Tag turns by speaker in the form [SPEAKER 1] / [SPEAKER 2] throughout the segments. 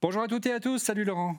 [SPEAKER 1] Bonjour à toutes et à tous, salut Laurent.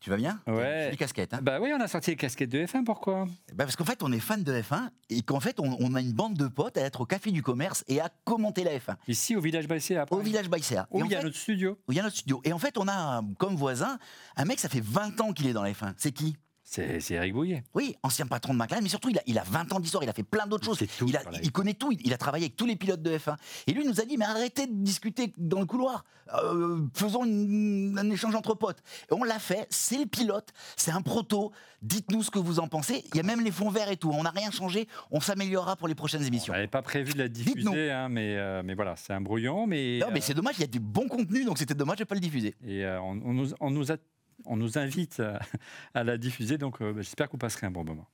[SPEAKER 2] Tu vas bien?
[SPEAKER 1] Ouais.
[SPEAKER 2] Des casquettes. Hein
[SPEAKER 1] Bah oui, on a sorti les casquettes de F1, pourquoi?
[SPEAKER 2] Bah, parce qu'en fait, on est fan de F1 et qu'en fait, on, on a une bande de potes à être au café du commerce et à commenter la F1
[SPEAKER 1] Ici, au village Baissé, à
[SPEAKER 2] au village Baïséa.
[SPEAKER 1] Où il y a
[SPEAKER 2] fait-
[SPEAKER 1] notre studio.
[SPEAKER 2] où il y a notre studio. Et en fait, on a comme voisin un mec, ça fait 20 ans qu'il est dans la F1. C'est qui?
[SPEAKER 1] C'est Eric Bouillet.
[SPEAKER 2] Oui, ancien patron de McLaren, mais surtout, il a, il a 20 ans d'histoire, il a fait plein d'autres choses.
[SPEAKER 1] Tout
[SPEAKER 2] Il, a- il connaît tout, il, il a travaillé avec tous les pilotes de F1. Et lui il nous a dit, mais arrêtez de discuter dans le couloir, Euh, faisons une- un échange entre potes. Et on l'a fait, c'est le pilote, c'est un proto, dites-nous ce que vous en pensez. Il y a même les fonds verts et tout, on n'a rien changé, on s'améliorera pour les prochaines
[SPEAKER 1] On
[SPEAKER 2] émissions.
[SPEAKER 1] n'avait pas prévu de la diffuser, hein, mais, euh, mais voilà, c'est un brouillon. Mais,
[SPEAKER 2] Non, mais
[SPEAKER 1] euh,
[SPEAKER 2] c'est dommage, il y a du bon contenu, donc c'était dommage de ne pas le diffuser.
[SPEAKER 1] et on, on nous, on nous a- on nous invite à, la diffuser, donc euh, bah, j'espère que vous passerez un bon moment.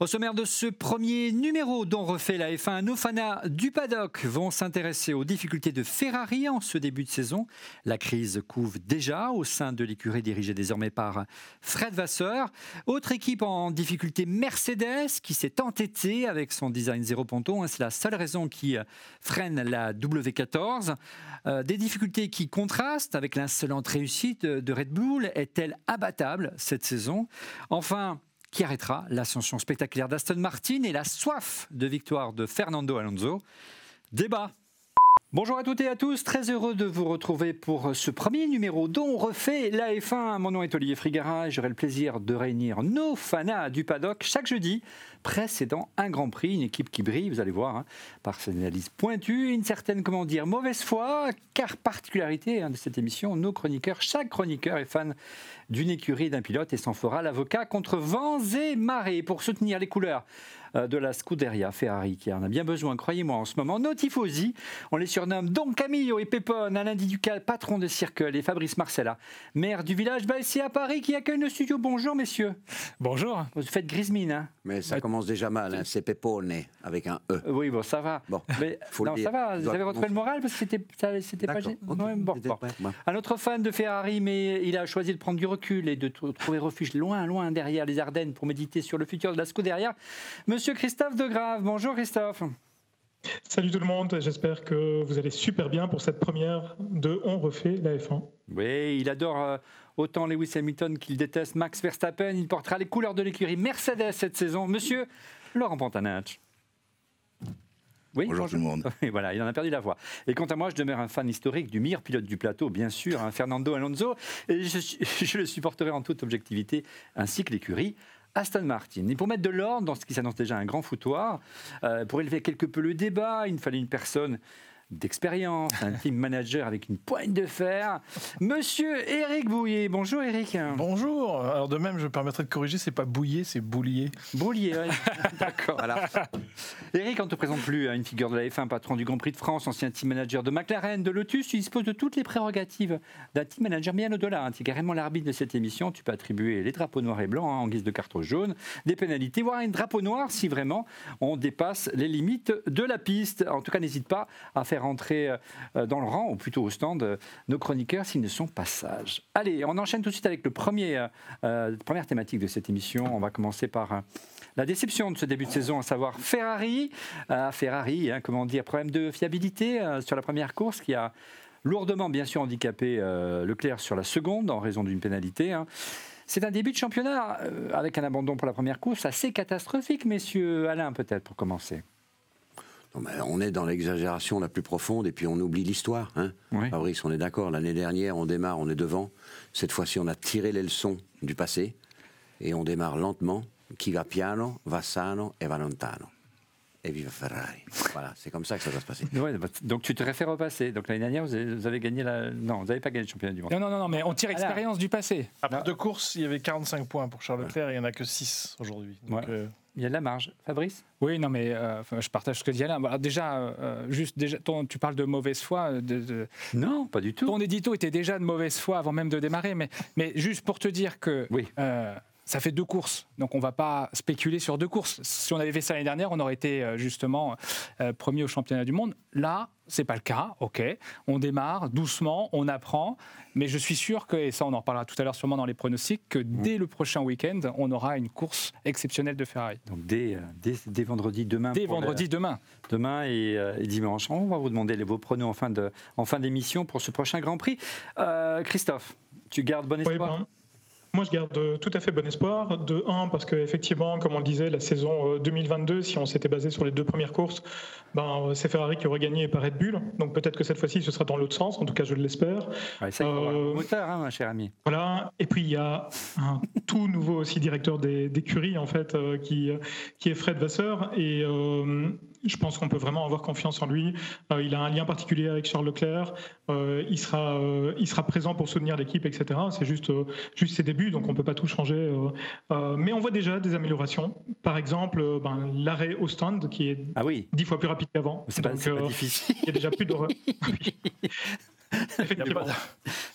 [SPEAKER 1] Au sommaire de ce premier numéro dont refait la F1, nos fanas du paddock vont s'intéresser aux difficultés de Ferrari en ce début de saison. La crise couve déjà au sein de l'écurie dirigée désormais par Fred Vasseur. Autre équipe en difficulté, Mercedes, qui s'est entêtée avec son design zéro ponton. C'est la seule raison qui euh, freine la W14. Euh, des difficultés qui contrastent avec l'insolente réussite de Red Bull. Est-elle abattable cette saison? Enfin, qui arrêtera l'ascension spectaculaire d'Aston Martin et la soif de victoire de Fernando Alonso. Débat Bonjour à toutes et à tous, très heureux de vous retrouver pour ce premier numéro dont on refait la F1. Mon nom est Olivier Frigara et j'aurai le plaisir de réunir nos fanas du paddock chaque jeudi précédant un Grand Prix, une équipe qui brille, vous allez voir, hein, par ses analyses pointues, une certaine, comment dire, mauvaise foi, car particularité hein, de cette émission, nos chroniqueurs, chaque chroniqueur est fan d'une écurie d'un pilote et s'en fera l'avocat contre vents et marées pour soutenir les couleurs de la Scuderia Ferrari qui en a bien besoin, croyez-moi, en ce moment. Nos tifosi, on les surnomme Don Camillo et Pépone, Alain Ducal, patron de Circle, et Fabrice Marcella, maire du village Baissé à Paris qui accueille le studio. Bonjour messieurs.
[SPEAKER 3] Bonjour.
[SPEAKER 1] Vous faites grise mine, hein
[SPEAKER 4] Mais ça commence déjà mal, hein. c'est Pepone avec un E.
[SPEAKER 1] Euh, Oui, bon, ça va.
[SPEAKER 4] Bon,
[SPEAKER 1] Mais,
[SPEAKER 4] faut le
[SPEAKER 1] non,
[SPEAKER 4] dire.
[SPEAKER 1] ça va, vous avez retrouvé le moral parce que c'était, pas
[SPEAKER 4] D'accord,
[SPEAKER 1] gênant.
[SPEAKER 4] ok.
[SPEAKER 1] Ouais, bon,
[SPEAKER 4] C'était
[SPEAKER 1] bon.
[SPEAKER 4] prêt, bon.
[SPEAKER 1] Un autre fan de Ferrari, mais il a choisi de prendre du recul et de tr- trouver refuge loin, loin derrière les Ardennes pour méditer sur le futur de la Scuderia. Monsieur Christophe Degrave. Bonjour Christophe.
[SPEAKER 3] Salut tout le monde, j'espère que vous allez super bien pour cette première de On refait la F1.
[SPEAKER 1] Oui, il adore euh, autant Lewis Hamilton qu'il déteste Max Verstappen. Il portera les couleurs de l'écurie Mercedes cette saison. Monsieur Laurent Pantanach. Oui,
[SPEAKER 2] Bonjour tout le monde.
[SPEAKER 1] Oui, voilà, il en a perdu la voix. Et quant à moi, je demeure un fan historique du meilleur pilote du plateau, bien sûr, hein, Fernando Alonso, et je, je le supporterai en toute objectivité, ainsi que l'écurie. Aston Martin. Et pour mettre de l'ordre dans ce qui s'annonce déjà un grand foutoir, euh, pour élever quelque peu le débat, il fallait une personne d'expérience, un team manager avec une poigne de fer. Monsieur Eric Bouillet. Bonjour Eric.
[SPEAKER 5] Bonjour. Alors de même, je me permettrai de corriger, c'est pas bouillé, c'est boulier.
[SPEAKER 1] Boulier, ouais. D'accord.
[SPEAKER 4] Voilà.
[SPEAKER 1] Eric, on ne te présente plus, hein, une figure de la F1, patron du Grand Prix de France, ancien team manager de McLaren, de Lotus. Tu disposes de toutes les prérogatives d'un team manager bien au-delà. hein. Tu es carrément l'arbitre de cette émission. Tu peux attribuer les drapeaux noirs et blancs hein, en guise de carton jaune, des pénalités, voire un drapeau noir si vraiment on dépasse les limites de la piste. En tout cas, n'hésite pas à faire entrer euh, dans le rang, ou plutôt au stand, euh, nos chroniqueurs s'ils ne sont pas sages. Allez, on enchaîne tout de suite avec le premier, euh, euh, première thématique de cette émission. On va commencer par la déception de ce début de saison, à savoir Ferrari. Euh, Ferrari, hein, comment dire, problème de fiabilité sur la première course qui a lourdement, bien sûr, handicapé Leclerc sur la seconde en raison d'une pénalité. hein. C'est un début de championnat avec un abandon pour la première course assez catastrophique, messieurs. Alain, peut-être, pour commencer.
[SPEAKER 4] Mais on est dans l'exagération la plus profonde et puis on oublie l'histoire. Hein.
[SPEAKER 1] Oui.
[SPEAKER 4] Fabrice, on est d'accord. L'année dernière, on démarre, on est devant. Cette fois-ci, on a tiré les leçons du passé et on démarre lentement. Qui va piano, va sano et va lontano. Et viva Ferrari. Voilà, c'est comme ça que ça doit se passer.
[SPEAKER 1] Ouais, bah, donc tu te réfères au passé. Donc l'année dernière, vous avez, vous avez gagné la. Non, vous n'avez pas gagné le championnat du monde.
[SPEAKER 6] Non, non, non, mais on tire
[SPEAKER 1] Alain.
[SPEAKER 6] expérience du passé.
[SPEAKER 5] Après deux courses, il y avait 45 points pour Charles Leclerc, il n'y en a que 6 aujourd'hui. Donc,
[SPEAKER 1] Ouais.
[SPEAKER 5] euh,
[SPEAKER 1] Il y a de la marge. Fabrice?
[SPEAKER 6] Oui, non, mais euh, je partage ce que dit Alain. Bah, déjà, euh, juste, déjà ton- tu parles de mauvaise foi. De, de-
[SPEAKER 1] Non, pas du tout.
[SPEAKER 6] ton édito était déjà de mauvaise foi avant même de démarrer, mais, mais juste pour te dire que
[SPEAKER 1] Oui.
[SPEAKER 6] Ça fait deux courses, donc on va pas spéculer sur deux courses. Si on avait fait ça l'année dernière, on aurait été euh, justement euh, premier au championnat du monde. Là, c'est pas le cas. Ok, on démarre doucement, on apprend, mais je suis sûr que, et ça on en reparlera tout à l'heure sûrement dans les pronostics, que dès le prochain week-end, on aura une course exceptionnelle de Ferrari.
[SPEAKER 1] Donc dès, euh, dès, dès vendredi, demain.
[SPEAKER 6] Dès
[SPEAKER 1] la-
[SPEAKER 6] vendredi demain.
[SPEAKER 1] demain et, et dimanche. On va vous demander les- vos pronos en fin de- en fin d'émission pour ce prochain Grand Prix. Euh, Christophe, Tu gardes bon espoir
[SPEAKER 3] ben, moi, je garde euh, tout à fait bon espoir. De 1, parce qu'effectivement, comme on le disait, la saison euh, 2022, si on s'était basé sur les deux premières courses, ben, euh, c'est Ferrari qui aurait gagné pas Red Bull. Donc peut-être que cette fois-ci, ce sera dans l'autre sens. En tout cas, je l'espère.
[SPEAKER 1] Ouais, ça, un
[SPEAKER 3] Euh,
[SPEAKER 1] moteur, hein, mon cher ami.
[SPEAKER 3] Voilà. Et puis il y a un tout nouveau aussi directeur des- d'écurie en fait, euh, qui, qui est Fred Vasseur. Et euh, je pense qu'on peut vraiment avoir confiance en lui. Euh, il a un lien particulier avec Charles Leclerc. Euh, il sera, euh, il sera présent pour soutenir l'équipe, etc. C'est juste, juste ses débuts, donc on peut pas tout changer. mais on voit déjà des améliorations. Par exemple, ben, l'arrêt au stand qui est
[SPEAKER 1] Ah oui,
[SPEAKER 3] dix fois plus rapide qu'avant.
[SPEAKER 1] c'est pas, pas difficile.
[SPEAKER 3] il y a déjà plus d'horreur. Effectivement.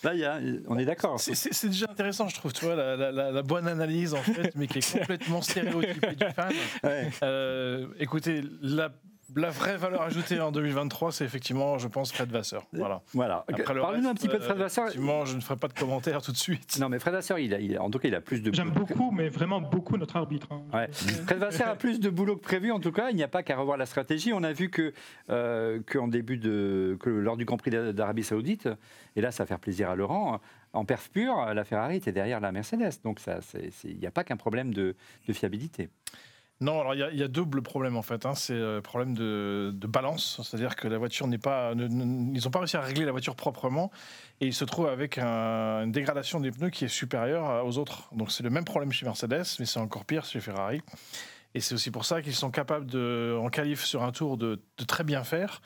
[SPEAKER 1] Là, il y a- on est d'accord.
[SPEAKER 5] C'est- déjà intéressant, je trouve, tu vois, la, la- la- la bonne analyse, en fait, mais qui est complètement stéréotypée du fan.
[SPEAKER 1] Ouais.
[SPEAKER 5] Euh, écoutez, la, la vraie valeur ajoutée en 2023, c'est effectivement, je pense, Fred Vasseur. Voilà.
[SPEAKER 1] Voilà. Parle-nous un petit peu de Fred
[SPEAKER 5] euh,
[SPEAKER 1] Vasseur.
[SPEAKER 5] Effectivement, je ne ferai pas de commentaires tout de suite.
[SPEAKER 1] Non, mais Fred Vasseur, il a, il a- en tout cas, il a plus de.
[SPEAKER 3] J'aime beaucoup, mais vraiment beaucoup notre arbitre. hein.
[SPEAKER 1] Ouais. Fred Vasseur a plus de boulot que prévu. En tout cas, il n'y a pas qu'à revoir la stratégie. On a vu que, euh, que en début de, que lors du Grand Prix d'Arabie Saoudite, et là, ça va faire plaisir à Laurent. En perf pur, la Ferrari était derrière la Mercedes. Donc, ça, c'est- c'est- il n'y a pas qu'un problème de, de fiabilité.
[SPEAKER 5] Non, alors il y a- double problème en fait. hein. C'est le problème de, balance, c'est-à-dire que la voiture n'est pas, ils n'ont pas réussi à régler la voiture proprement et ils se trouvent avec un- une dégradation des pneus qui est supérieure aux autres. Donc c'est le même problème chez Mercedes, mais c'est encore pire chez Ferrari. Et c'est aussi pour ça qu'ils sont capables en qualif sur un tour de, très bien faire.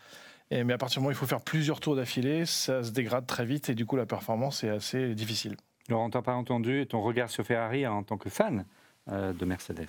[SPEAKER 5] Mais à partir du moment où il faut faire plusieurs tours d'affilée, ça se dégrade très vite et du coup la performance est assez difficile.
[SPEAKER 1] Laurent, t'as pas entendu ton regard sur Ferrari en tant que fan euh, de Mercedes?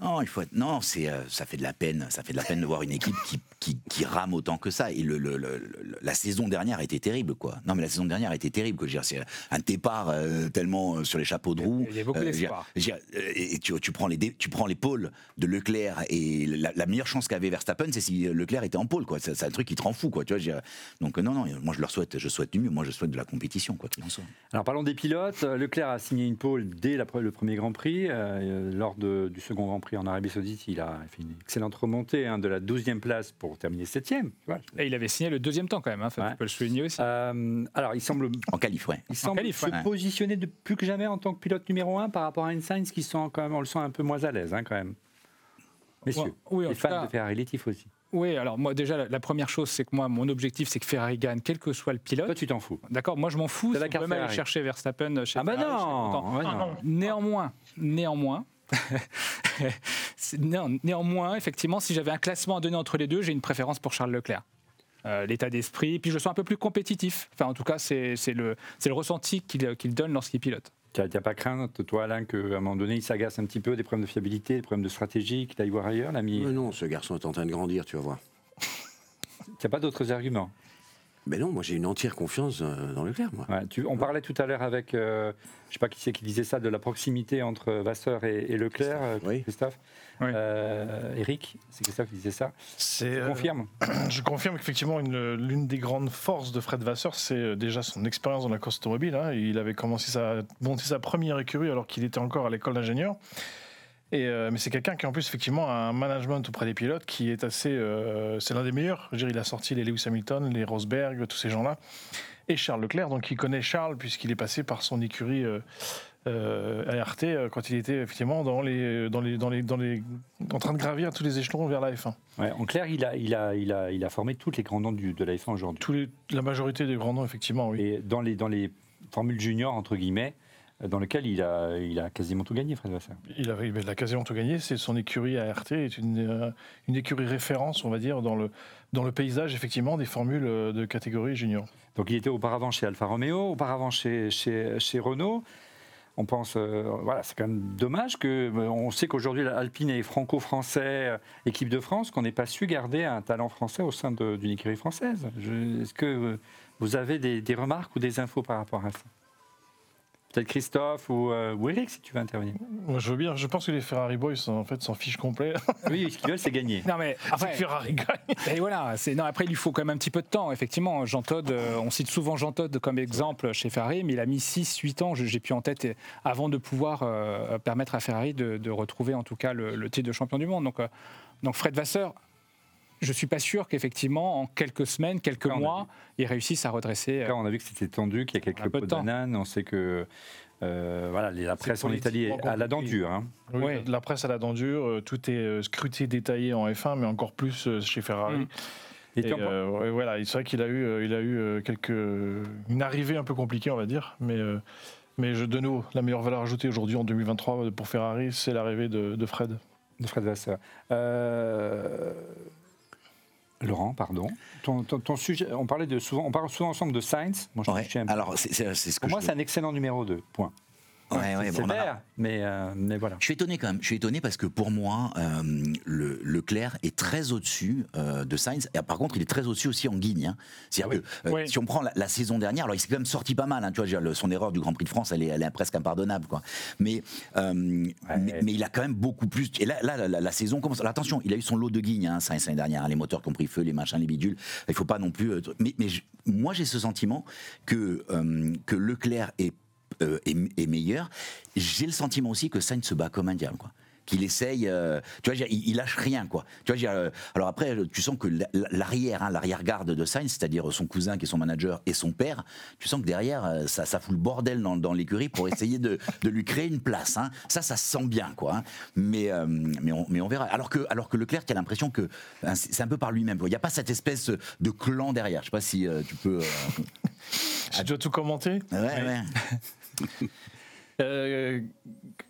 [SPEAKER 2] Non, il faut être- non, c'est euh, ça fait de la peine, ça fait de la peine de voir une équipe qui, qui, qui rame autant que ça. Et le, le- le- le- la saison dernière a été terrible, quoi. Non, mais la saison dernière a été terrible. quoi. Je veux dire, C'est un départ euh, tellement euh, sur les chapeaux de roue.
[SPEAKER 6] Il y a beaucoup
[SPEAKER 2] Euh,
[SPEAKER 6] d'espoir.
[SPEAKER 2] euh, Et tu, tu prends les dé- tu prends les pôles de Leclerc et la, la meilleure chance qu'avait Verstappen, c'est si Leclerc était en pôle, quoi. C'est un truc qui te rend fou, quoi. Tu vois, je veux dire. donc non, non, moi je leur souhaite, je souhaite du mieux. Moi, je souhaite de la compétition, quoi qu'il en soit.
[SPEAKER 1] Alors parlons des pilotes. Leclerc a signé une pole dès la le premier Grand Prix. Euh, lors de- du second Grand Prix en Arabie Saoudite, il a fait une excellente remontée hein, de la 12e place pour terminer 7e. tu vois.
[SPEAKER 6] Et il avait signé le deuxième temps quand même, hein,
[SPEAKER 1] Ouais.
[SPEAKER 6] tu peux le souligner aussi.
[SPEAKER 1] Euh, alors il semble,
[SPEAKER 2] En qualif, ouais.
[SPEAKER 1] il semble
[SPEAKER 6] qualif,
[SPEAKER 1] se positionner de plus que jamais en tant que pilote numéro 1 par rapport à Sainz qui sont quand même, on le sent un peu moins à l'aise hein, quand même. Messieurs,
[SPEAKER 6] Ouais, oui, en
[SPEAKER 1] les fans
[SPEAKER 6] cas-
[SPEAKER 1] de Ferrari, les aussi.
[SPEAKER 6] Oui, alors moi déjà, la, la première chose, c'est que moi, mon objectif, c'est que Ferrari gagne, quel que soit le pilote.
[SPEAKER 1] Toi tu t'en fous.
[SPEAKER 6] D'accord, moi je m'en fous.
[SPEAKER 1] C'est la
[SPEAKER 6] Si on
[SPEAKER 1] carte
[SPEAKER 6] même aller
[SPEAKER 1] Ferrari.
[SPEAKER 6] chercher Verstappen chez
[SPEAKER 1] Ah bah
[SPEAKER 6] Ferrari,
[SPEAKER 1] non, ouais,
[SPEAKER 3] Ah
[SPEAKER 1] non.
[SPEAKER 3] non.
[SPEAKER 6] Néanmoins, néanmoins, néanmoins, effectivement, si j'avais un classement à donner entre les deux, j'ai une préférence pour Charles Leclerc. Euh, L'état d'esprit, puis je sens un peu plus compétitif. Enfin, en tout cas, c'est c'est le, c'est le ressenti qu'il qu'il donne lorsqu'il pilote.
[SPEAKER 1] Tu n'as pas crainte, toi Alain, qu'à un moment donné il s'agace un petit peu des problèmes de fiabilité, des problèmes de stratégie, qu'il aille voir ailleurs l'ami?
[SPEAKER 4] Mais non, ce garçon est en train de grandir, tu vas voir.
[SPEAKER 1] Tu n'as pas d'autres arguments?
[SPEAKER 4] Mais non, moi j'ai une entière confiance euh, dans Leclerc, moi.
[SPEAKER 1] Ouais, tu- on parlait tout à l'heure avec, euh, je sais pas qui c'est qui disait ça, de la proximité entre Vasseur et, et Leclerc, euh,
[SPEAKER 4] Oui.
[SPEAKER 1] Christophe.
[SPEAKER 6] Oui.
[SPEAKER 1] Euh, Eric, c'est Christophe qui disait ça.
[SPEAKER 5] Euh,
[SPEAKER 1] confirmes?
[SPEAKER 5] Je confirme qu'effectivement, une- l'une des grandes forces de Fred Vasseur, c'est déjà son expérience dans la course automobile. hein. Il avait commencé sa, monté sa première écurie alors qu'il était encore à l'école d'ingénieur. Et, euh, mais c'est quelqu'un qui, en plus, effectivement, a un management auprès des pilotes qui est assez. euh, c'est l'un des meilleurs. Je dire, il a sorti les Lewis Hamilton, les Rosberg, tous ces gens-là. Et Charles Leclerc, donc il connaît Charles puisqu'il est passé par son écurie euh, ART quand il était effectivement dans les, dans les, dans les, dans les, en train de gravir tous les échelons vers la F1.
[SPEAKER 1] Ouais, En clair, il a, il, a, il, a, il a formé toutes les grands noms du- de la F1 aujourd'hui.
[SPEAKER 5] Tous la majorité des grands noms, effectivement, oui.
[SPEAKER 1] Et dans les, dans les formules juniors, entre guillemets, dans lesquelles il a, il a quasiment tout gagné, Fred Vasseur.
[SPEAKER 5] Il a, il a quasiment tout gagné. C'est son écurie ART est une, euh, une écurie référence, on va dire, dans le, dans le paysage effectivement des formules euh, de catégorie junior.
[SPEAKER 1] Donc il était auparavant chez Alfa Romeo, auparavant chez, chez, chez Renault. On pense, euh, voilà, c'est quand même dommage que, euh, on sait qu'aujourd'hui l'Alpine est franco-français, équipe de France, qu'on n'ait pas su garder un talent français au sein d'une écurie française. Est-ce que vous avez des, des remarques ou des infos par rapport à ça? Peut-être Christophe ou, euh, ou Eric, si tu veux intervenir.
[SPEAKER 5] Moi, je veux bien. Je pense que les Ferrari Boys en fait s'en fichent complet.
[SPEAKER 1] Oui, ce qu'ils veulent, c'est gagner.
[SPEAKER 6] Non, mais après,
[SPEAKER 5] Ferrari gagne.
[SPEAKER 6] Et voilà, c'est non après il lui faut quand même un petit peu de temps. Effectivement, Jean Todt, euh, on cite souvent Jean Todt comme exemple chez Ferrari, mais il a mis 6-8 ans, j'ai pu en tête, avant de pouvoir euh, permettre à Ferrari de, de retrouver en tout cas le, le titre de champion du monde. Donc, euh, donc Fred Vasseur, je suis pas sûr qu'effectivement, en quelques semaines, quelques
[SPEAKER 1] Là, a
[SPEAKER 6] mois, ils réussissent à redresser. euh,
[SPEAKER 1] Là, on a vu que c'était tendu, qu'il y a quelques
[SPEAKER 6] Un peu
[SPEAKER 1] pots
[SPEAKER 6] de
[SPEAKER 1] bananes. On sait que euh, voilà, la presse en Italie est à la dent dure. hein.
[SPEAKER 5] Oui,
[SPEAKER 6] Ouais.
[SPEAKER 5] La presse à la dent dure, euh, tout est euh, scruté, détaillé en F1, mais encore plus euh, chez Ferrari.
[SPEAKER 6] Mm.
[SPEAKER 1] Et
[SPEAKER 5] Et, euh, voilà, c'est vrai qu'il a eu, euh, il a eu euh, quelques, une arrivée un peu compliquée, on va dire, mais, euh, mais je, de nouveau, la meilleure valeur ajoutée aujourd'hui en 2023 pour Ferrari, c'est l'arrivée de, de Fred.
[SPEAKER 1] de Fred Vasseur. Euh, Laurent, pardon. Ton, ton- ton sujet, on parlait de souvent, on parle souvent ensemble de Sainz. Moi, je
[SPEAKER 2] Ouais,
[SPEAKER 1] suis un
[SPEAKER 2] Alors, c'est c'est- c'est ce que
[SPEAKER 1] pour moi,
[SPEAKER 2] je-
[SPEAKER 1] c'est un excellent numéro 2. Point.
[SPEAKER 2] Ouais, ouais,
[SPEAKER 1] c'est
[SPEAKER 2] bon, a-
[SPEAKER 1] mais, euh, mais voilà.
[SPEAKER 2] Je suis étonné quand même. Je suis étonné parce que pour moi, euh, le, Leclerc est très au-dessus euh, de Sainz. Et, par contre, il est très au-dessus aussi en Guigne. hein. C'est-à-dire que euh,
[SPEAKER 6] Oui.
[SPEAKER 2] si on prend la, la saison dernière, alors il s'est quand même sorti pas mal. hein, tu vois, son erreur du Grand Prix de France, elle est, elle est presque impardonnable. Quoi. Mais, mais, mais il a quand même beaucoup plus. Et là, là la, la- la saison commence. Alors, attention, il a eu son lot de Guigne, hein, Sainz l'année dernière. les moteurs qui ont pris feu, les machins, les bidules. Il faut pas non plus. mais mais moi, j'ai ce sentiment que, que Leclerc est euh, est, est meilleur. J'ai le sentiment aussi que Sainz se bat comme un diable, quoi. Qu'il essaye, euh, tu vois, il, il lâche rien, quoi. Tu vois, euh, alors après, tu sens que la- l'arrière, hein, l'arrière-garde de Sainz, c'est-à-dire son cousin qui est son manager et son père, tu sens que derrière, ça, ça fout le bordel dans, dans l'écurie pour essayer de, de lui créer une place. hein. Ça, ça se sent bien, quoi. hein. Mais, euh, mais, on, mais on verra. Alors que, alors que Leclerc, tu as l'impression que hein, c'est un peu par lui-même. Il n'y a pas cette espèce de clan derrière. Je sais pas si euh, tu peux. euh,
[SPEAKER 5] Tu dois tout commenter
[SPEAKER 2] Ouais, ouais.
[SPEAKER 5] Euh,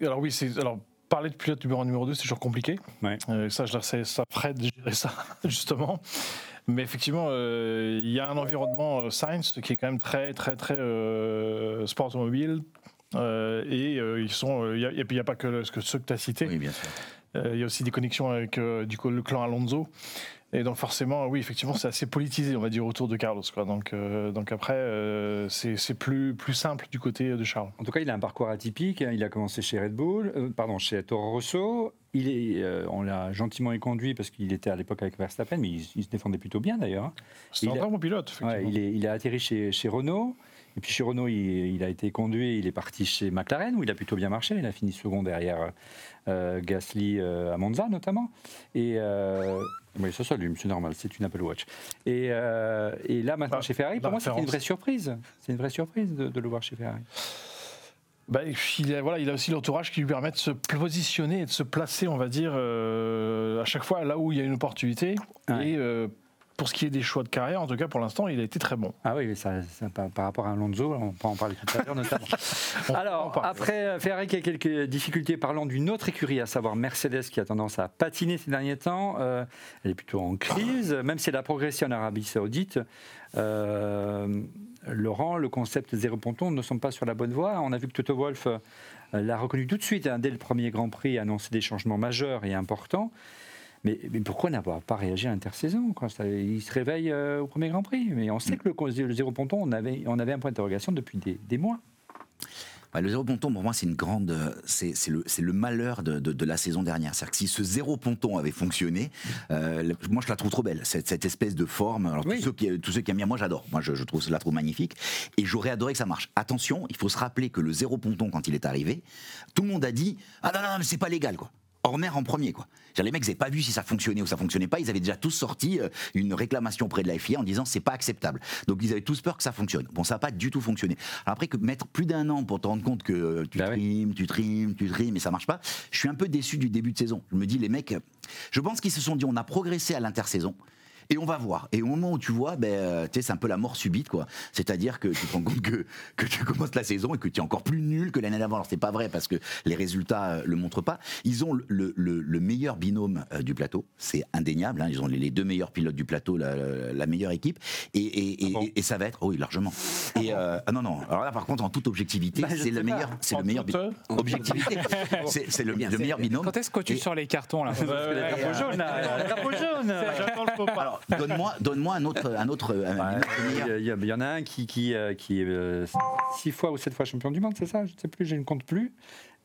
[SPEAKER 5] alors oui, c'est alors parler de pilote numéro numéro 2, c'est toujours compliqué.
[SPEAKER 1] Ouais.
[SPEAKER 5] Euh, ça, je laisserai ça Fred gérer ça justement. Mais effectivement, euh, il y a un environnement Science qui est quand même très très très sport automobile. Et ils sont, il y a- et puis il n'y a pas que, le- que ceux que tu as cités.
[SPEAKER 2] Oui, bien sûr.
[SPEAKER 5] Il y a aussi des connexions avec du coup, le clan Alonso. Et donc forcément, oui, effectivement, c'est assez politisé, on va dire, autour de Carlos. Quoi. Donc, euh, donc après, euh, c'est plus, plus simple du côté de Charles.
[SPEAKER 1] En tout cas, il a un parcours atypique. Il a commencé chez Red Bull, euh, pardon, chez Toro Rosso. Il est, euh, on l'a gentiment éconduit parce qu'il était à l'époque avec Verstappen, mais il, il se défendait plutôt bien d'ailleurs. hein.
[SPEAKER 5] C'est un
[SPEAKER 1] a-
[SPEAKER 5] très bon pilote, effectivement.
[SPEAKER 1] Ouais, il, est, il a atterri chez, chez Renault. Et puis chez Renault, il, il a été conduit, il est parti chez McLaren, où il a plutôt bien marché. Il a fini second derrière euh, Gasly euh, à Monza, notamment. Et euh, oui, ça s'allume, c'est normal, c'est une Apple Watch. Et, euh, et là, maintenant,
[SPEAKER 5] Ah,
[SPEAKER 1] chez Ferrari, pour moi, c'était une vraie surprise. C'est une vraie surprise de, de le voir chez Ferrari.
[SPEAKER 5] Bah, il, a, voilà, il a aussi l'entourage qui lui permet de se positionner et de se placer, on va dire, euh, à chaque fois là où il y a une opportunité.
[SPEAKER 1] Ouais.
[SPEAKER 5] Et euh, pour ce qui est des choix de carrière, en tout cas pour l'instant, il a été très bon.
[SPEAKER 1] Ah oui, ça, ça, par, par rapport à Alonso, on peut en parler tout à l'heure notamment.
[SPEAKER 5] On
[SPEAKER 1] Alors,
[SPEAKER 5] parle.
[SPEAKER 1] après euh, Ferrari qui a quelques difficultés, parlant d'une autre écurie, à savoir Mercedes qui a tendance à patiner ces derniers temps. Euh, elle est plutôt en crise, même si elle a progressé en Arabie Saoudite. Euh, Laurent, le concept zéro ponton ne sont pas sur la bonne voie. On a vu que Toto Wolff l'a reconnu tout de suite, hein, dès le premier Grand Prix, a annoncé des changements majeurs et importants. Mais, mais pourquoi n'avoir pas réagi à l'intersaison Il se réveille euh, au premier Grand Prix. Mais on sait que le, le zéro ponton, on avait, on avait un point d'interrogation depuis des, des mois.
[SPEAKER 2] Ouais, le zéro ponton, pour moi, c'est une grande, c'est le, malheur de, de- de la saison dernière. C'est-à-dire que si ce zéro ponton avait fonctionné, euh, moi je la trouve trop belle, cette, cette espèce de forme. Alors
[SPEAKER 1] Oui.
[SPEAKER 2] tous, ceux qui, tous ceux qui aiment bien, moi j'adore. Moi je, je trouve, je la trouve magnifique. Et j'aurais adoré que ça marche. Attention, il faut se rappeler que le zéro ponton, quand il est arrivé, tout le monde a dit ah non non, non mais c'est pas légal quoi. Horner en premier quoi. Les mecs n'avaient pas vu si ça fonctionnait ou ça fonctionnait pas. Ils avaient déjà tous sorti euh, une réclamation auprès de la FIA en disant c'est pas acceptable. Donc ils avaient tous peur que ça fonctionne. Bon, ça n'a pas du tout fonctionné. Alors après que mettre plus d'un an pour te rendre compte que euh, tu
[SPEAKER 1] Bah
[SPEAKER 2] trimes, tu trimes, tu trimes et ça marche pas, je suis un peu déçu du début de saison. Je me dis les mecs, je pense qu'ils se sont dit on a progressé à l'intersaison. Et on va voir. Et au moment où tu vois, ben, euh, tu sais, c'est un peu la mort subite, quoi. C'est-à-dire que tu te rends compte que, que tu commences la saison et que tu es encore plus nul que l'année d'avant. Alors, c'est pas vrai parce que les résultats euh, le montrent pas. Ils ont le, le- le- le meilleur binôme euh, du plateau. C'est indéniable. hein. Ils ont les, les deux meilleurs pilotes du plateau, la, meilleure équipe. Et, et- et-
[SPEAKER 1] Ah bon
[SPEAKER 2] et ça va être, oh oui, largement. Et, euh, ah non, non. Alors là, par contre, en toute objectivité,
[SPEAKER 1] Bah,
[SPEAKER 2] c'est le meilleur, c'est le meilleur,
[SPEAKER 5] toute,
[SPEAKER 2] bi- objectivité. c'est c'est le, le meilleur binôme.
[SPEAKER 6] Quand est-ce que tu
[SPEAKER 2] Et-
[SPEAKER 6] sors les cartons là?
[SPEAKER 1] Parce que les
[SPEAKER 2] ouais,
[SPEAKER 1] drapeaux jaunes.
[SPEAKER 5] J'attends le faux pas.
[SPEAKER 2] Alors, Alors, donne-moi donne un autre. Un autre
[SPEAKER 1] Ouais, Il y, en a un qui, qui, euh, qui est euh, six fois ou sept fois champion du monde, c'est ça? Je ne sais plus, je ne compte plus.